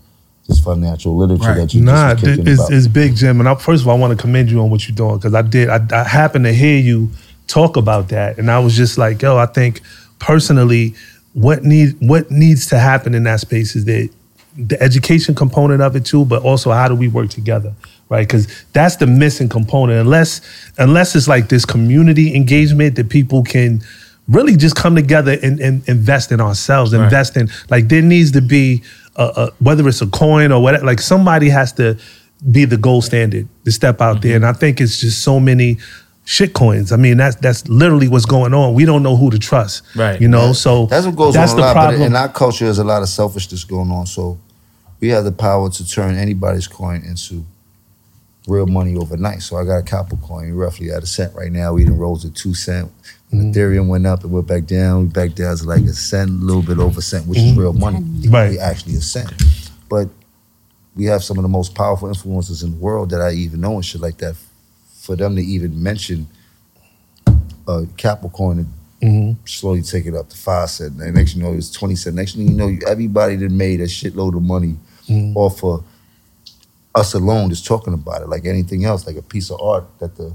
this financial literature Right. that you Nah, just it's, about. it's big, Jim. And I, first of all, I want to commend you on what you're doing because I did. I, I happened to hear you talk about that, and I was just like, yo, I think personally, what need what needs to happen in that space is that the education component of it too, but also how do we work together, right? Because that's the missing component. Unless unless it's like this community engagement that people can really just come together and, and invest in ourselves, invest in like there needs to be a, a, whether it's a coin or whatever, like somebody has to be the gold standard to step out there. Mm-hmm. And I think it's just so many shit coins. I mean, that's that's literally what's going on. We don't know who to trust. Right. You know, so that's what goes that's on a the lot. problem. But in our culture, there's a lot of selfishness going on. So we have the power to turn anybody's coin into real money overnight. So I got a copper coin roughly at a cent right now. We done rose to two cent. When mm-hmm. Ethereum went up, it went back down. We back down to like a cent, a little bit over a cent, which is mm-hmm. real money. Right. We actually a cent. But we have some of the most powerful influencers in the world that I even know and shit like that. For them to even mention a Capricorn and mm-hmm. slowly take it up to five cent. And next you know it's twenty cent. Next thing you know, everybody that made a shitload of money off of us alone just talking about it, like anything else, like a piece of art that the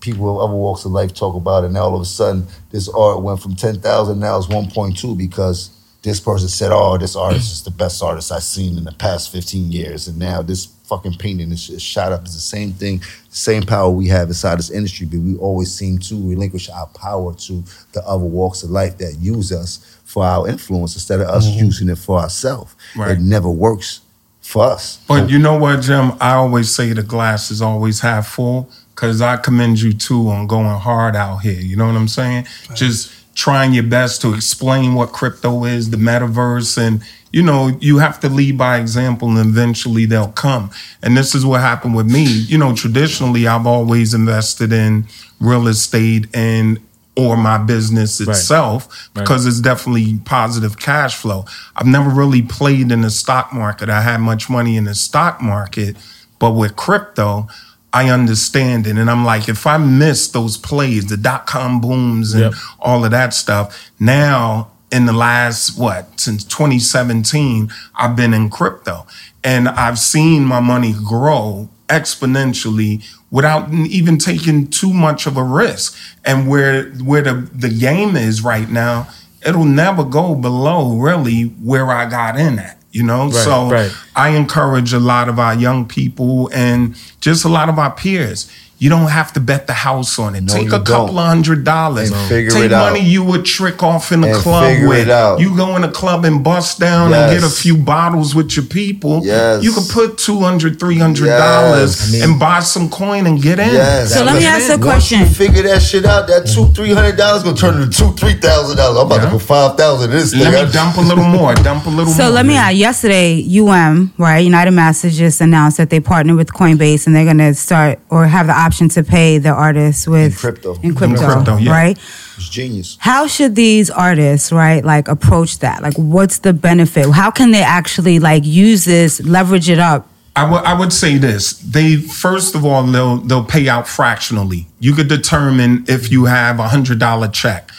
people of other walks of life talk about, and now all of a sudden this art went from ten thousand now it's one point two because this person said, "Oh, this artist is the best artist I've seen in the past fifteen years," and now this fucking painting is, is shot up. It's the same thing, the same power we have inside this industry, but we always seem to relinquish our power to the other walks of life that use us for our influence instead of us mm-hmm. using it for ourselves. Right. It never works for us. But you know what, Jim? I always say the glass is always half full because I commend you too on going hard out here. You know what I'm saying? Just trying your best to explain what crypto is, the metaverse, and you know, you have to lead by example and eventually they'll come. And this is what happened with me. You know, traditionally I've always invested in real estate and or my business itself because it's definitely positive cash flow. I've never really played in the stock market. I had much money in the stock market, but with crypto, I understand it. And I'm like, if I miss those plays, the dot com booms and Yep. all of that stuff, now in the last, what, since 2017, I've been in crypto and I've seen my money grow exponentially without even taking too much of a risk. And where where the, the game is right now, it'll never go below really where I got in at. You know, so right. I encourage a lot of our young people and just a lot of our peers. You don't have to bet the house on it. No, Take a couple don't. of hundred dollars. And figure Take it out. money you would trick off in a And club figure with. it out. You go in a club and bust down and get a few bottles with your people. Yes. You could put 200 $300 Yes. I mean- and buy some coin and get in. Yes. So let me ask a Once question. you figure that shit out, that two, three hundred dollars gonna turn into two, three thousand dollars. I'm about Yeah. to put five thousand in this thing. Let me dump a little more. Dump a little So *laughs* more. So let me ask. Yesterday, UM, right, United Masters just announced that they partnered with Coinbase and they're going to start or have the option to pay the artists with In crypto. In crypto, crypto, yeah. right? It's genius. How should these artists, right, like approach that? Like, what's the benefit? How can they actually like use this, leverage it up? I would say this. They first of all they'll they'll pay out fractionally. You could determine if you have a hundred dollar check.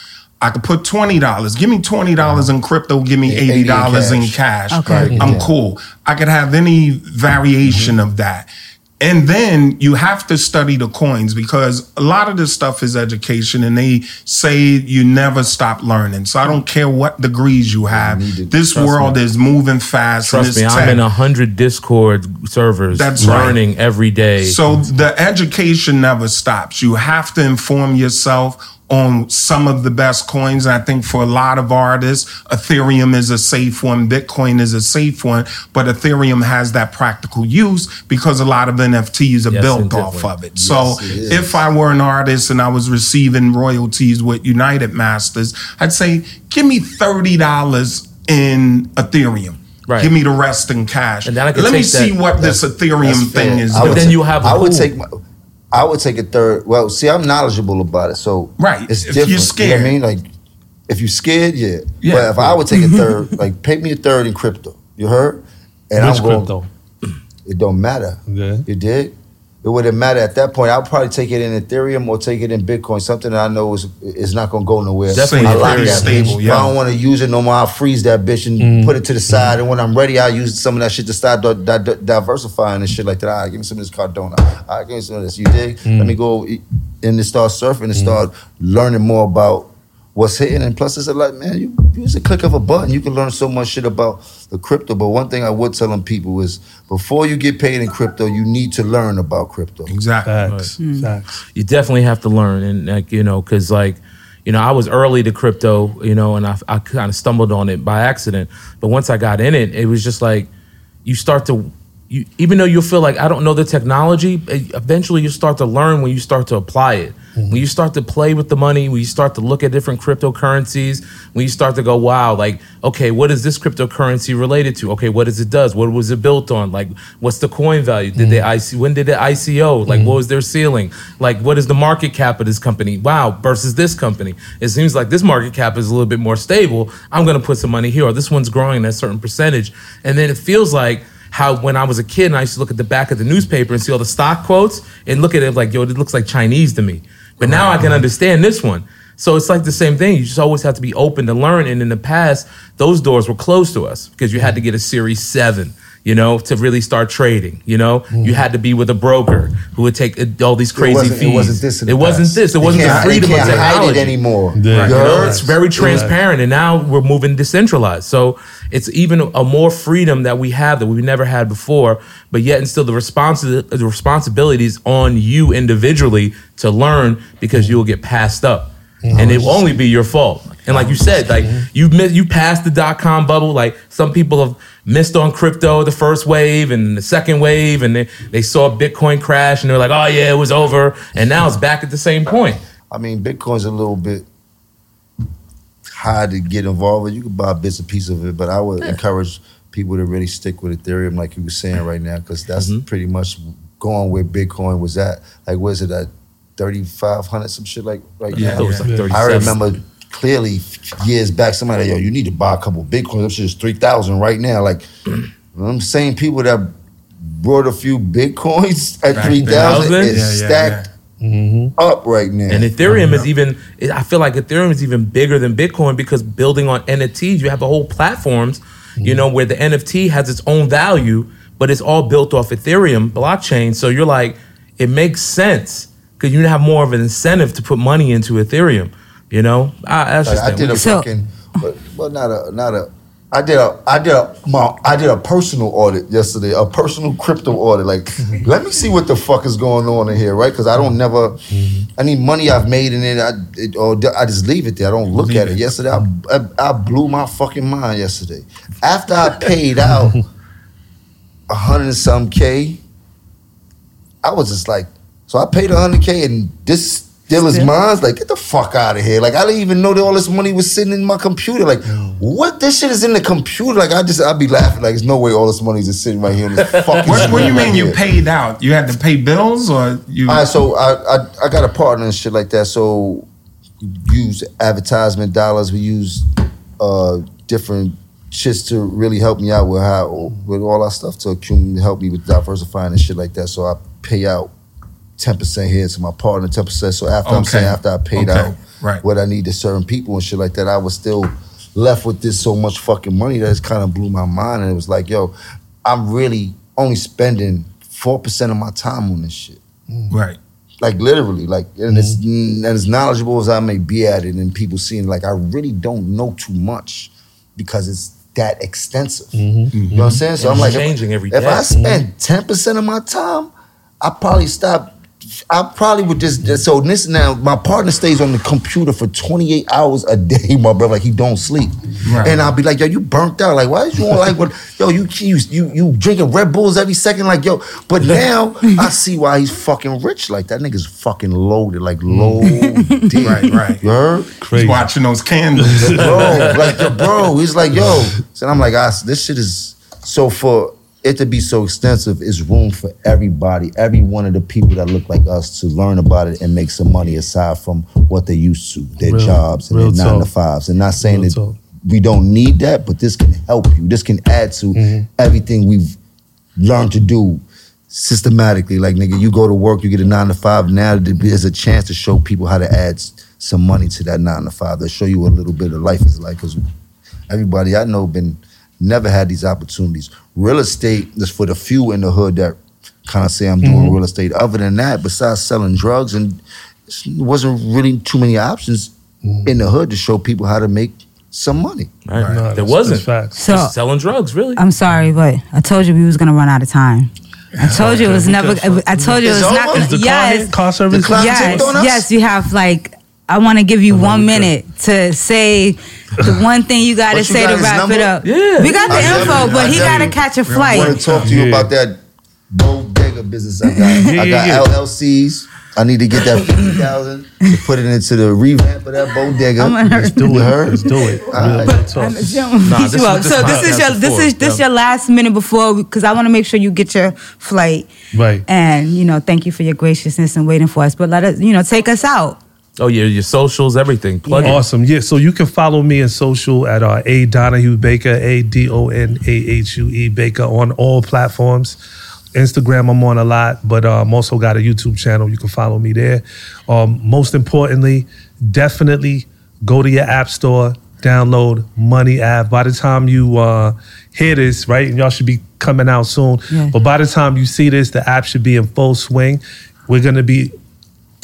I could put twenty dollars. Give me twenty dollars in crypto. Give me eighty dollars 80 in in cash. cash. Okay. Right, I'm cool. I could have any variation of that. And then you have to study the coins because a lot of this stuff is education and they say you never stop learning. So I don't care what degrees you have. need to- This Trust world me. is moving fast. and Trust me, it's I'm tech. in a hundred Discord servers That's right. learning every day. So the education never stops. You have to inform yourself on some of the best coins. I think for a lot of artists, Ethereum is a safe one, Bitcoin is a safe one, but Ethereum has that practical use because a lot of NFTs are Yes, built and off of it. So Yes, it is. if I were an artist and I was receiving royalties with UnitedMasters, I'd say, give me $30 in Ethereum. Right. Give me the rest in cash. And then I can Let me take that- see what this Ethereum thing is I doing. would then ta- you have a I would take my. I would take a third. Well, see, I'm knowledgeable about it, so Right. It's If you're different. You know scared. what I mean, like, if you're scared, yeah. Yeah. But if I would take a *laughs* third, like, pay me a third in crypto. You heard? And Which I'm going. crypto? It don't matter. Okay. You did. It wouldn't matter at that point. I'll probably take it in Ethereum or take it in Bitcoin, something that I know is is not gonna go nowhere. Definitely I like that Stable, bitch. yeah. If I don't want to use it no more, I'll freeze that bitch and mm. put it to the mm. side. And when I'm ready, I'll use some of that shit to start di- di- diversifying and shit like that. All right, give me some of this Cardano. All right, give me some of this. You dig? Let mm. me go and then start surfing and start learning more about what's hitting. And plus, it's a lot, man. You use a click of a button, you can learn so much shit about the crypto. But one thing I would tell them people is before you get paid in crypto, you need to learn about crypto. Exactly. Facts. Mm. Facts. you definitely have to learn and like you know because like you know i was early to crypto you know and i, I kind of stumbled on it by accident but once i got in it it was just like you start to you even though you'll feel like i don't know the technology eh, eventually you start to learn when you start to apply it. Mm-hmm. When you start to play with the money when you start to look at different cryptocurrencies when you start to go wow like okay what is this cryptocurrency related to? Okay what does it does? What was it built on? Like what's the coin value? Did they mm-hmm. IC when did it ICO like mm-hmm. what was their ceiling? Like what is the market cap of this company? Wow versus this company. It seems like this market cap is a little bit more stable. I'm going to put some money here or this one's growing at a certain percentage. And then it feels like how when I was a kid and I used to look at the back of the newspaper and see all the stock quotes and look at it like, yo, it looks like Chinese to me. But now I can understand this one. So it's like the same thing. You just always have to be open to learn. And in the past, those doors were closed to us because you had to get a Series 7. You know, to really start trading. You know, you had to be with a broker who would take uh, all these crazy wasn't- fees. it wasn't this It wasn't this. It wasn't the freedom of hide it technology anymore. Yeah. You know, it's very transparent, and now we're moving decentralized. So it's even a more freedom that we have that we've never had before. But yet, and still, the responsi- the responsibilities on you individually to learn because you will get passed up, mm-hmm. and it will only be your fault. And like you said, like mm-hmm. you missed, you passed the dot com bubble. Like some people have missed on crypto the first wave and the second wave, and they, they saw Bitcoin crash, and they're like, oh yeah, it was over, and now it's back at the same point. I mean, Bitcoin's a little bit hard to get involved with. You can buy bits and pieces of it, but I would encourage people to really stick with Ethereum, like you were saying right now, because that's Mm-hmm. pretty much going where Bitcoin was at. Like, was it at thirty five hundred, some shit like right Yeah, now? it was like 37. I remember clearly years back, somebody, like, yo, you need to buy a couple Bitcoins. That shit is three thousand right now. Like, *clears throat* I'm saying people that brought a few Bitcoins at Back three thousand then? is Yeah, yeah, stacked up right now. And Ethereum is even, I feel like Ethereum is even bigger than Bitcoin because building on NFTs, you have a whole platforms, you mm-hmm. know, where the NFT has its own value, but it's all built off Ethereum blockchain. So you're like, it makes sense because you have more of an incentive to put money into Ethereum. You know, I, that's Like, just I did a So- fucking, but, but not a not a. I did a I did a my I did a personal audit yesterday, a personal crypto audit. Like, mm-hmm. let me see what the fuck is going on in here, right? Because I don't mm-hmm. never mm-hmm. any money I've made in it, I it, or I just leave it there. I don't look Leave at it. it. Yesterday, I, I I blew my fucking mind yesterday. After I paid *laughs* out a hundred and some k, I was just like, so I paid a hundred k, and this still is mine. Like, get the fuck out of here! Like, I didn't even know that all this money was sitting in my computer. Like, what? This shit is in the computer. Like, I just, I'd be laughing. Like, there's no way all this money is just sitting right here in this *laughs* fucking. What, what do you screen mean right you here. paid out? You had to pay bills or you? All right, so I, I I got a partner and shit like that. So we use advertisement dollars. We use uh, different shits to really help me out with how with all our stuff to accumulate, help me with diversifying and shit like that. So I pay out ten percent here to my partner, ten percent. So after I'm saying after I paid Okay. out Right. what I need to certain people and shit like that, I was still left with this so much fucking money that it's kind of blew my mind. And it was like, yo, I'm really only spending four percent of my time on this shit mm. right. like literally, like, and it's mm-hmm. and as knowledgeable as I may be at it, and people seeing like I really don't know too much because it's that extensive. Mm-hmm. You know what I'm mm-hmm. saying? So And I'm like, changing every if. I spend ten percent of my time, I probably stop. I probably would just so this now. My partner stays on the computer for 28 hours a day, my brother. Like he don't sleep, Right. and I'll be like, yo, you burnt out. Like, why is you on like what? Yo, you you you you drinking Red Bulls every second, like yo. But now *laughs* I see why he's fucking rich. Like that nigga's fucking loaded, like loaded. *laughs* Right, right. You heard? He's watching those candles. bro, like yo, bro. He's like, yo. *laughs* So I'm like, ah, this shit is so for it to be so extensive is room for everybody, every one of the people that look like us to learn about it and make some money aside from what they used to, their Real- jobs and their nine to talk. fives. And not saying Real that talk. we don't need that, but this can help you. This can add to Mm-hmm. everything we've learned to do systematically. Like nigga, you go to work, you get a nine to five. Now there's a chance to show people how to add some money to that nine to five. They'll show you a little bit of life is like. Because everybody I know been never had these opportunities. Real estate is for the few in the hood that kind of say I'm doing mm-hmm. real estate. Other than that, besides selling drugs, and it wasn't really too many options mm-hmm. in the hood to show people how to make some money. Right. No, there wasn't. facts. So Just selling drugs, really. I'm sorry, but I told you we was gonna run out of time. I told you it was never. I told you it It's was not gonna. Is car, yes, car service? Yes, ticked on us? yes. You have like. I want to give you one minute to say the *laughs* one thing you got to say got to his wrap it up. Yeah. we got the I info, but I he got to you. catch a I flight. I want to talk to you Yeah. about that bodega business I got. Yeah, *laughs* I got yeah. LLCs. I need to get that fifty thousand to put it into the revamp of that bodega. I'm gonna- Let's do it. heard? Let's do it. Real And talk. the gym will Nah, beat this you is up. this So this is your is this is this Yeah. your last minute before because I want to make sure you get your flight. Right. And you know, thank you for your graciousness and waiting for us. But let us, you know, take us out. Oh yeah, your socials, everything. Plug it. Awesome. Yeah. So you can follow me in social at uh, A Donahue Baker, A D O N A H U E Baker on all platforms. Instagram, I'm on a lot, but uh, I'm also got a YouTube channel. You can follow me there. Um, most importantly, definitely go to your app store, download Money app. By the time you uh, hear this, right, and y'all should be coming out soon. Yeah. But by the time you see this, the app should be in full swing. We're gonna be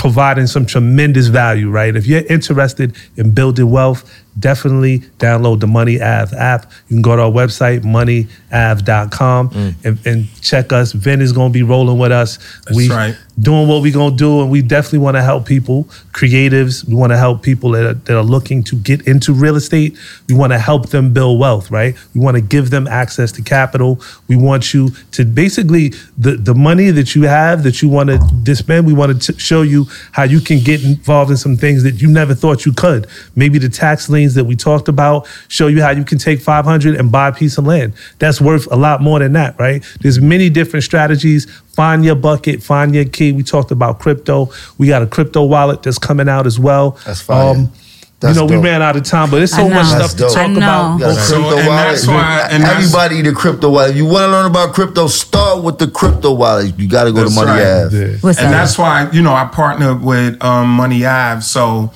providing some tremendous value, right? If you're interested in building wealth, definitely download the Money Ave app. You can go to our website, moneyave.com, mm. and, and check us. Vin is going to be rolling with us. That's we right. doing what we're going to do, and we definitely want to help people, creatives. We want to help people that are, that are looking to get into real estate. We want to help them build wealth, right? We want to give them access to capital. We want you to basically, the, the money that you have that you want to spend, we want to show you how you can get involved in some things that you never thought you could. Maybe the tax liens that we talked about show you how you can take 500 and buy a piece of land. That's worth a lot more than that, right? There's many different strategies. Find your bucket, find your key. We talked about crypto. We got a crypto wallet that's coming out as well. Um, That's fire. That's you know, dope. we ran out of time, but there's so much That's stuff dope. to talk about. You got a So, crypto and wallet. that's why- and Everybody need a crypto wallet. If you want to learn about crypto, start with the crypto wallet. You got to go to Money right. Ave. Yeah. And up? that's why you know I partnered with um, Money Ave. So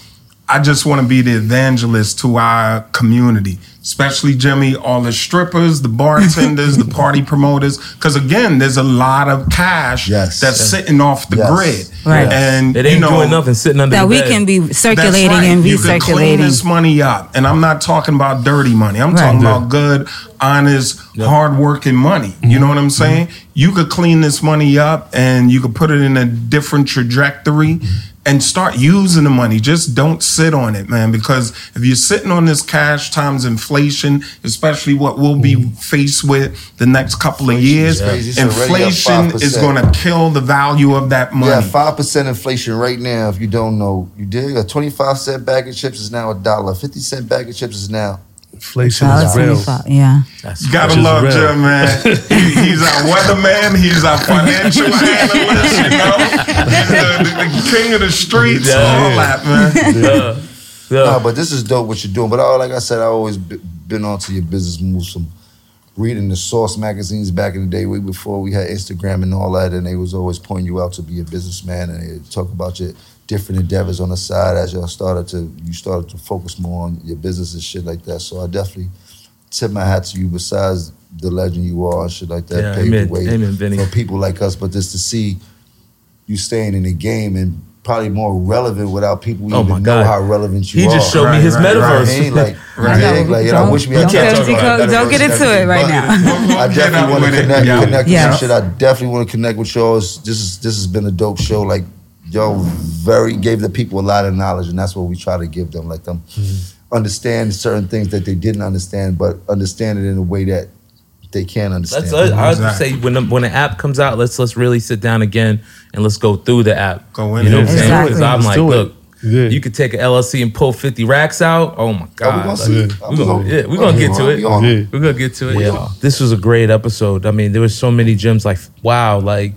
I just want to be the evangelist to our community, especially Jimmy, all the strippers, the bartenders, the *laughs* party promoters. Because again, there's a lot of cash Yes. that's Yes. sitting off the Yes. grid, Right. And It you ain't know, doing nothing sitting under the game. that the we bed. can be That's circulating right. and You can clean recirculating. this money up, and I'm not talking about dirty money. I'm Right. talking Yeah. about good, honest, hardworking money. You know what I'm mm-hmm. saying? You could clean this money up, and you could put it in a different trajectory. And start using the money. Just don't sit on it, man. Because if you're sitting on this cash times inflation, especially what we'll be mm-hmm. faced with the next couple of years, crazy. It's already up inflation is going to kill the value of that money. Yeah, five percent inflation right now. If you don't know, you did a twenty-five cent bag of chips is now a dollar. Fifty cent bag of chips is now. Inflation is real. 25, Yeah. You gotta Which love real. Jim, man. *laughs* He, he's our weatherman. He's our financial *laughs* analyst. You know, he's the, the, the king of the streets. Yeah. all that, man. Yeah. Yeah. No, but this is dope what you're doing. But I, like I said, I always be- been onto your business moves from reading the Source magazines back in the day, way before we had Instagram and all that, and they was always pointing you out to be a businessman and they talk about your different endeavors on the side as y'all started to you started to focus more on your business and shit like that. So I definitely tip my hat to you. Besides the legend you are and shit like that, Yeah, paved amen. the way Amen, Vinny. for people like us. But just to see you staying in the game and probably more relevant without people Oh even my know God. how relevant you He are. He just showed me his right, metaverse. Right, ain't like, Right. dig, like, you know, I Don't- wish we had don't time get to talk into about it. Don't get into it right now. We'll- we'll I definitely *laughs* want to connect, Yeah. connect Yeah. with some shit. I definitely want to connect with y'all. This is this has been a dope show. Like y'all very gave the people a lot of knowledge, and that's what we try to give them. Let them mm-hmm. understand certain things that they didn't understand, but understand it in a way that they can understand. Let's. I would Exactly. say when the, when the app comes out, let's let's really sit down again and let's go through the app. Go in You know it. what I'm saying? Because I'm Let's like, look, Yeah. you could take an LLC and pull 50 racks out. Oh my Oh, we god! gonna Like, see. Yeah. we gonna, yeah, we're gonna get to it. We're gonna get to it. Yeah. This was a great episode. I mean, there was so many gems. Like, wow, like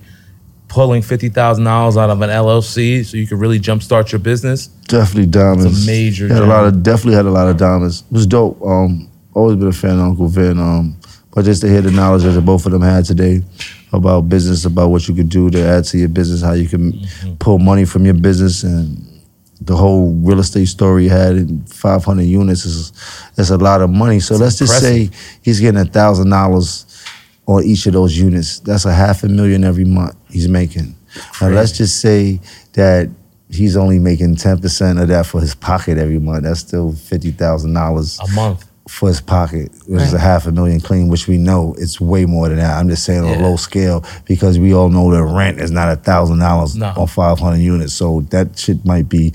pulling fifty thousand dollars out of an LLC so you could really jumpstart your business. Definitely diamonds. It's a major Had a lot of definitely had a lot of diamonds. It was dope. Um, always been a fan of Uncle Vin. Um, but just to hear the knowledge that both of them had today about business, about what you could do to add to your business, how you can Mm-hmm. pull money from your business, and the whole real estate story you had in 500 units is that's a lot of money. So let's just say he's getting a thousand dollars on each of those units. That's a half a million every month he's making. Now let's just say that he's only making ten percent of that for his pocket every month. That's still fifty thousand dollars A month. for his pocket, which is a half a million clean, which we know it's way more than that. I'm just saying on Yeah. a low scale because we all know the rent is not a thousand dollars No. on five hundred units. So that shit might be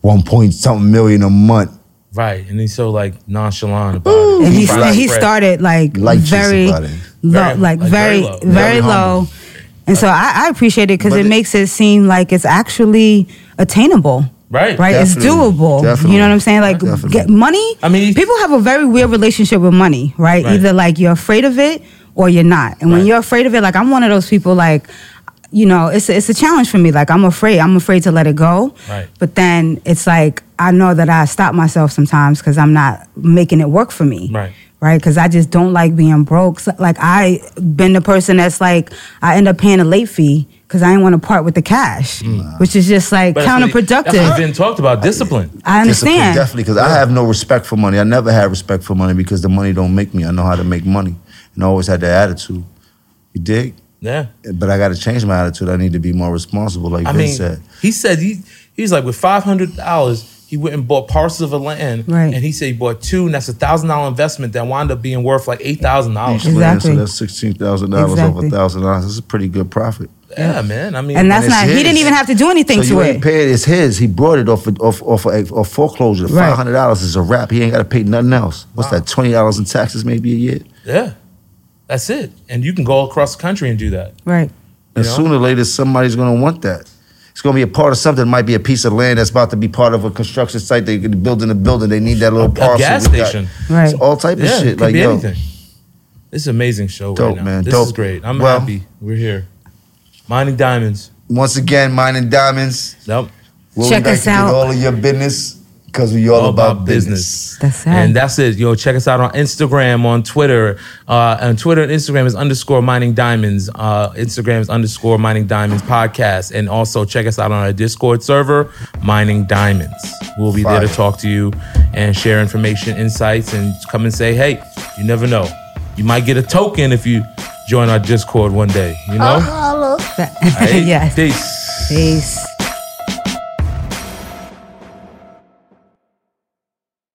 one point something million a month. Right. And he's so like nonchalant about it. And he, Right. and he started like Light cheeks very low, Very- like like, very, very low. very, Very low. And so I, I appreciate it because it it- makes it seem like it's actually attainable. Right. Right, it's doable. Definitely. You know what I'm saying? Like, Definitely. get money. I mean- people have a very weird relationship with money, right? Right. Either like you're afraid of it or you're not. And when you're afraid of it, like I'm one of those people. Like, you know, it's a, it's a challenge for me. Like I'm afraid. I'm afraid to let it go. Right. But then it's like I know that I stop myself sometimes because I'm not making it work for me Right. Right? Because I just don't like being broke. So, like I been the person that's like I end up paying a late fee because I didn't want to part with the cash, which is just like But that's what he- counterproductive. That's what Vin talked about discipline. I Discipline, understand. definitely, because I have no respect for money. I never had respect for money because the money don't make me. I know how to make money, and I always had that attitude. You dig? Yeah. But I got to change my attitude. I need to be more responsible, like I Vince mean, said. he said he he's like with five hundred dollars, he went and bought parcels of land, Right. and he said he bought two, and that's a thousand dollar investment that wound up being worth like eight thousand dollars. Each land, Exactly. so that's sixteen thousand dollars over Exactly. thousand dollars. That's a pretty good profit. Yeah, man. I mean, and that's it's not. He didn't even have to do anything so to you it. ain't paid. It's his. He brought it off of, off off of, off foreclosure. Right. Five hundred dollars is a wrap. He ain't got to pay nothing else. What's that? Twenty dollars in taxes maybe a year. yeah, that's it. And you can go across the country and do that. Right. And You know? sooner or later, somebody's going to want that. It's going to be a part of something. It might be a piece of land that's about to be part of a construction site. They're building a building. They need that little A parcel. gas with that- station. Right. It's all type of Yeah, shit. it could Like be yo, anything. This is an amazing show Dope, right now. man, This dope. is great. I'm Well- happy we're here. Mining diamonds. once again, mining diamonds. Nope. Where Check we like us to out. all of your business because we all, about, business. That's it. And that's it. Yo, check us out on Instagram, on Twitter. Uh, and Twitter and Instagram is underscore mining diamonds. Uh, Instagram is underscore mining diamonds podcast. And also check us out on our Discord server, Mining Diamonds. We'll be there to talk to you and share information, insights, and come and say, hey, you never know. You might get a token if you join our Discord one day, you know? Holla. Hey, *laughs* yes. Peace. Peace.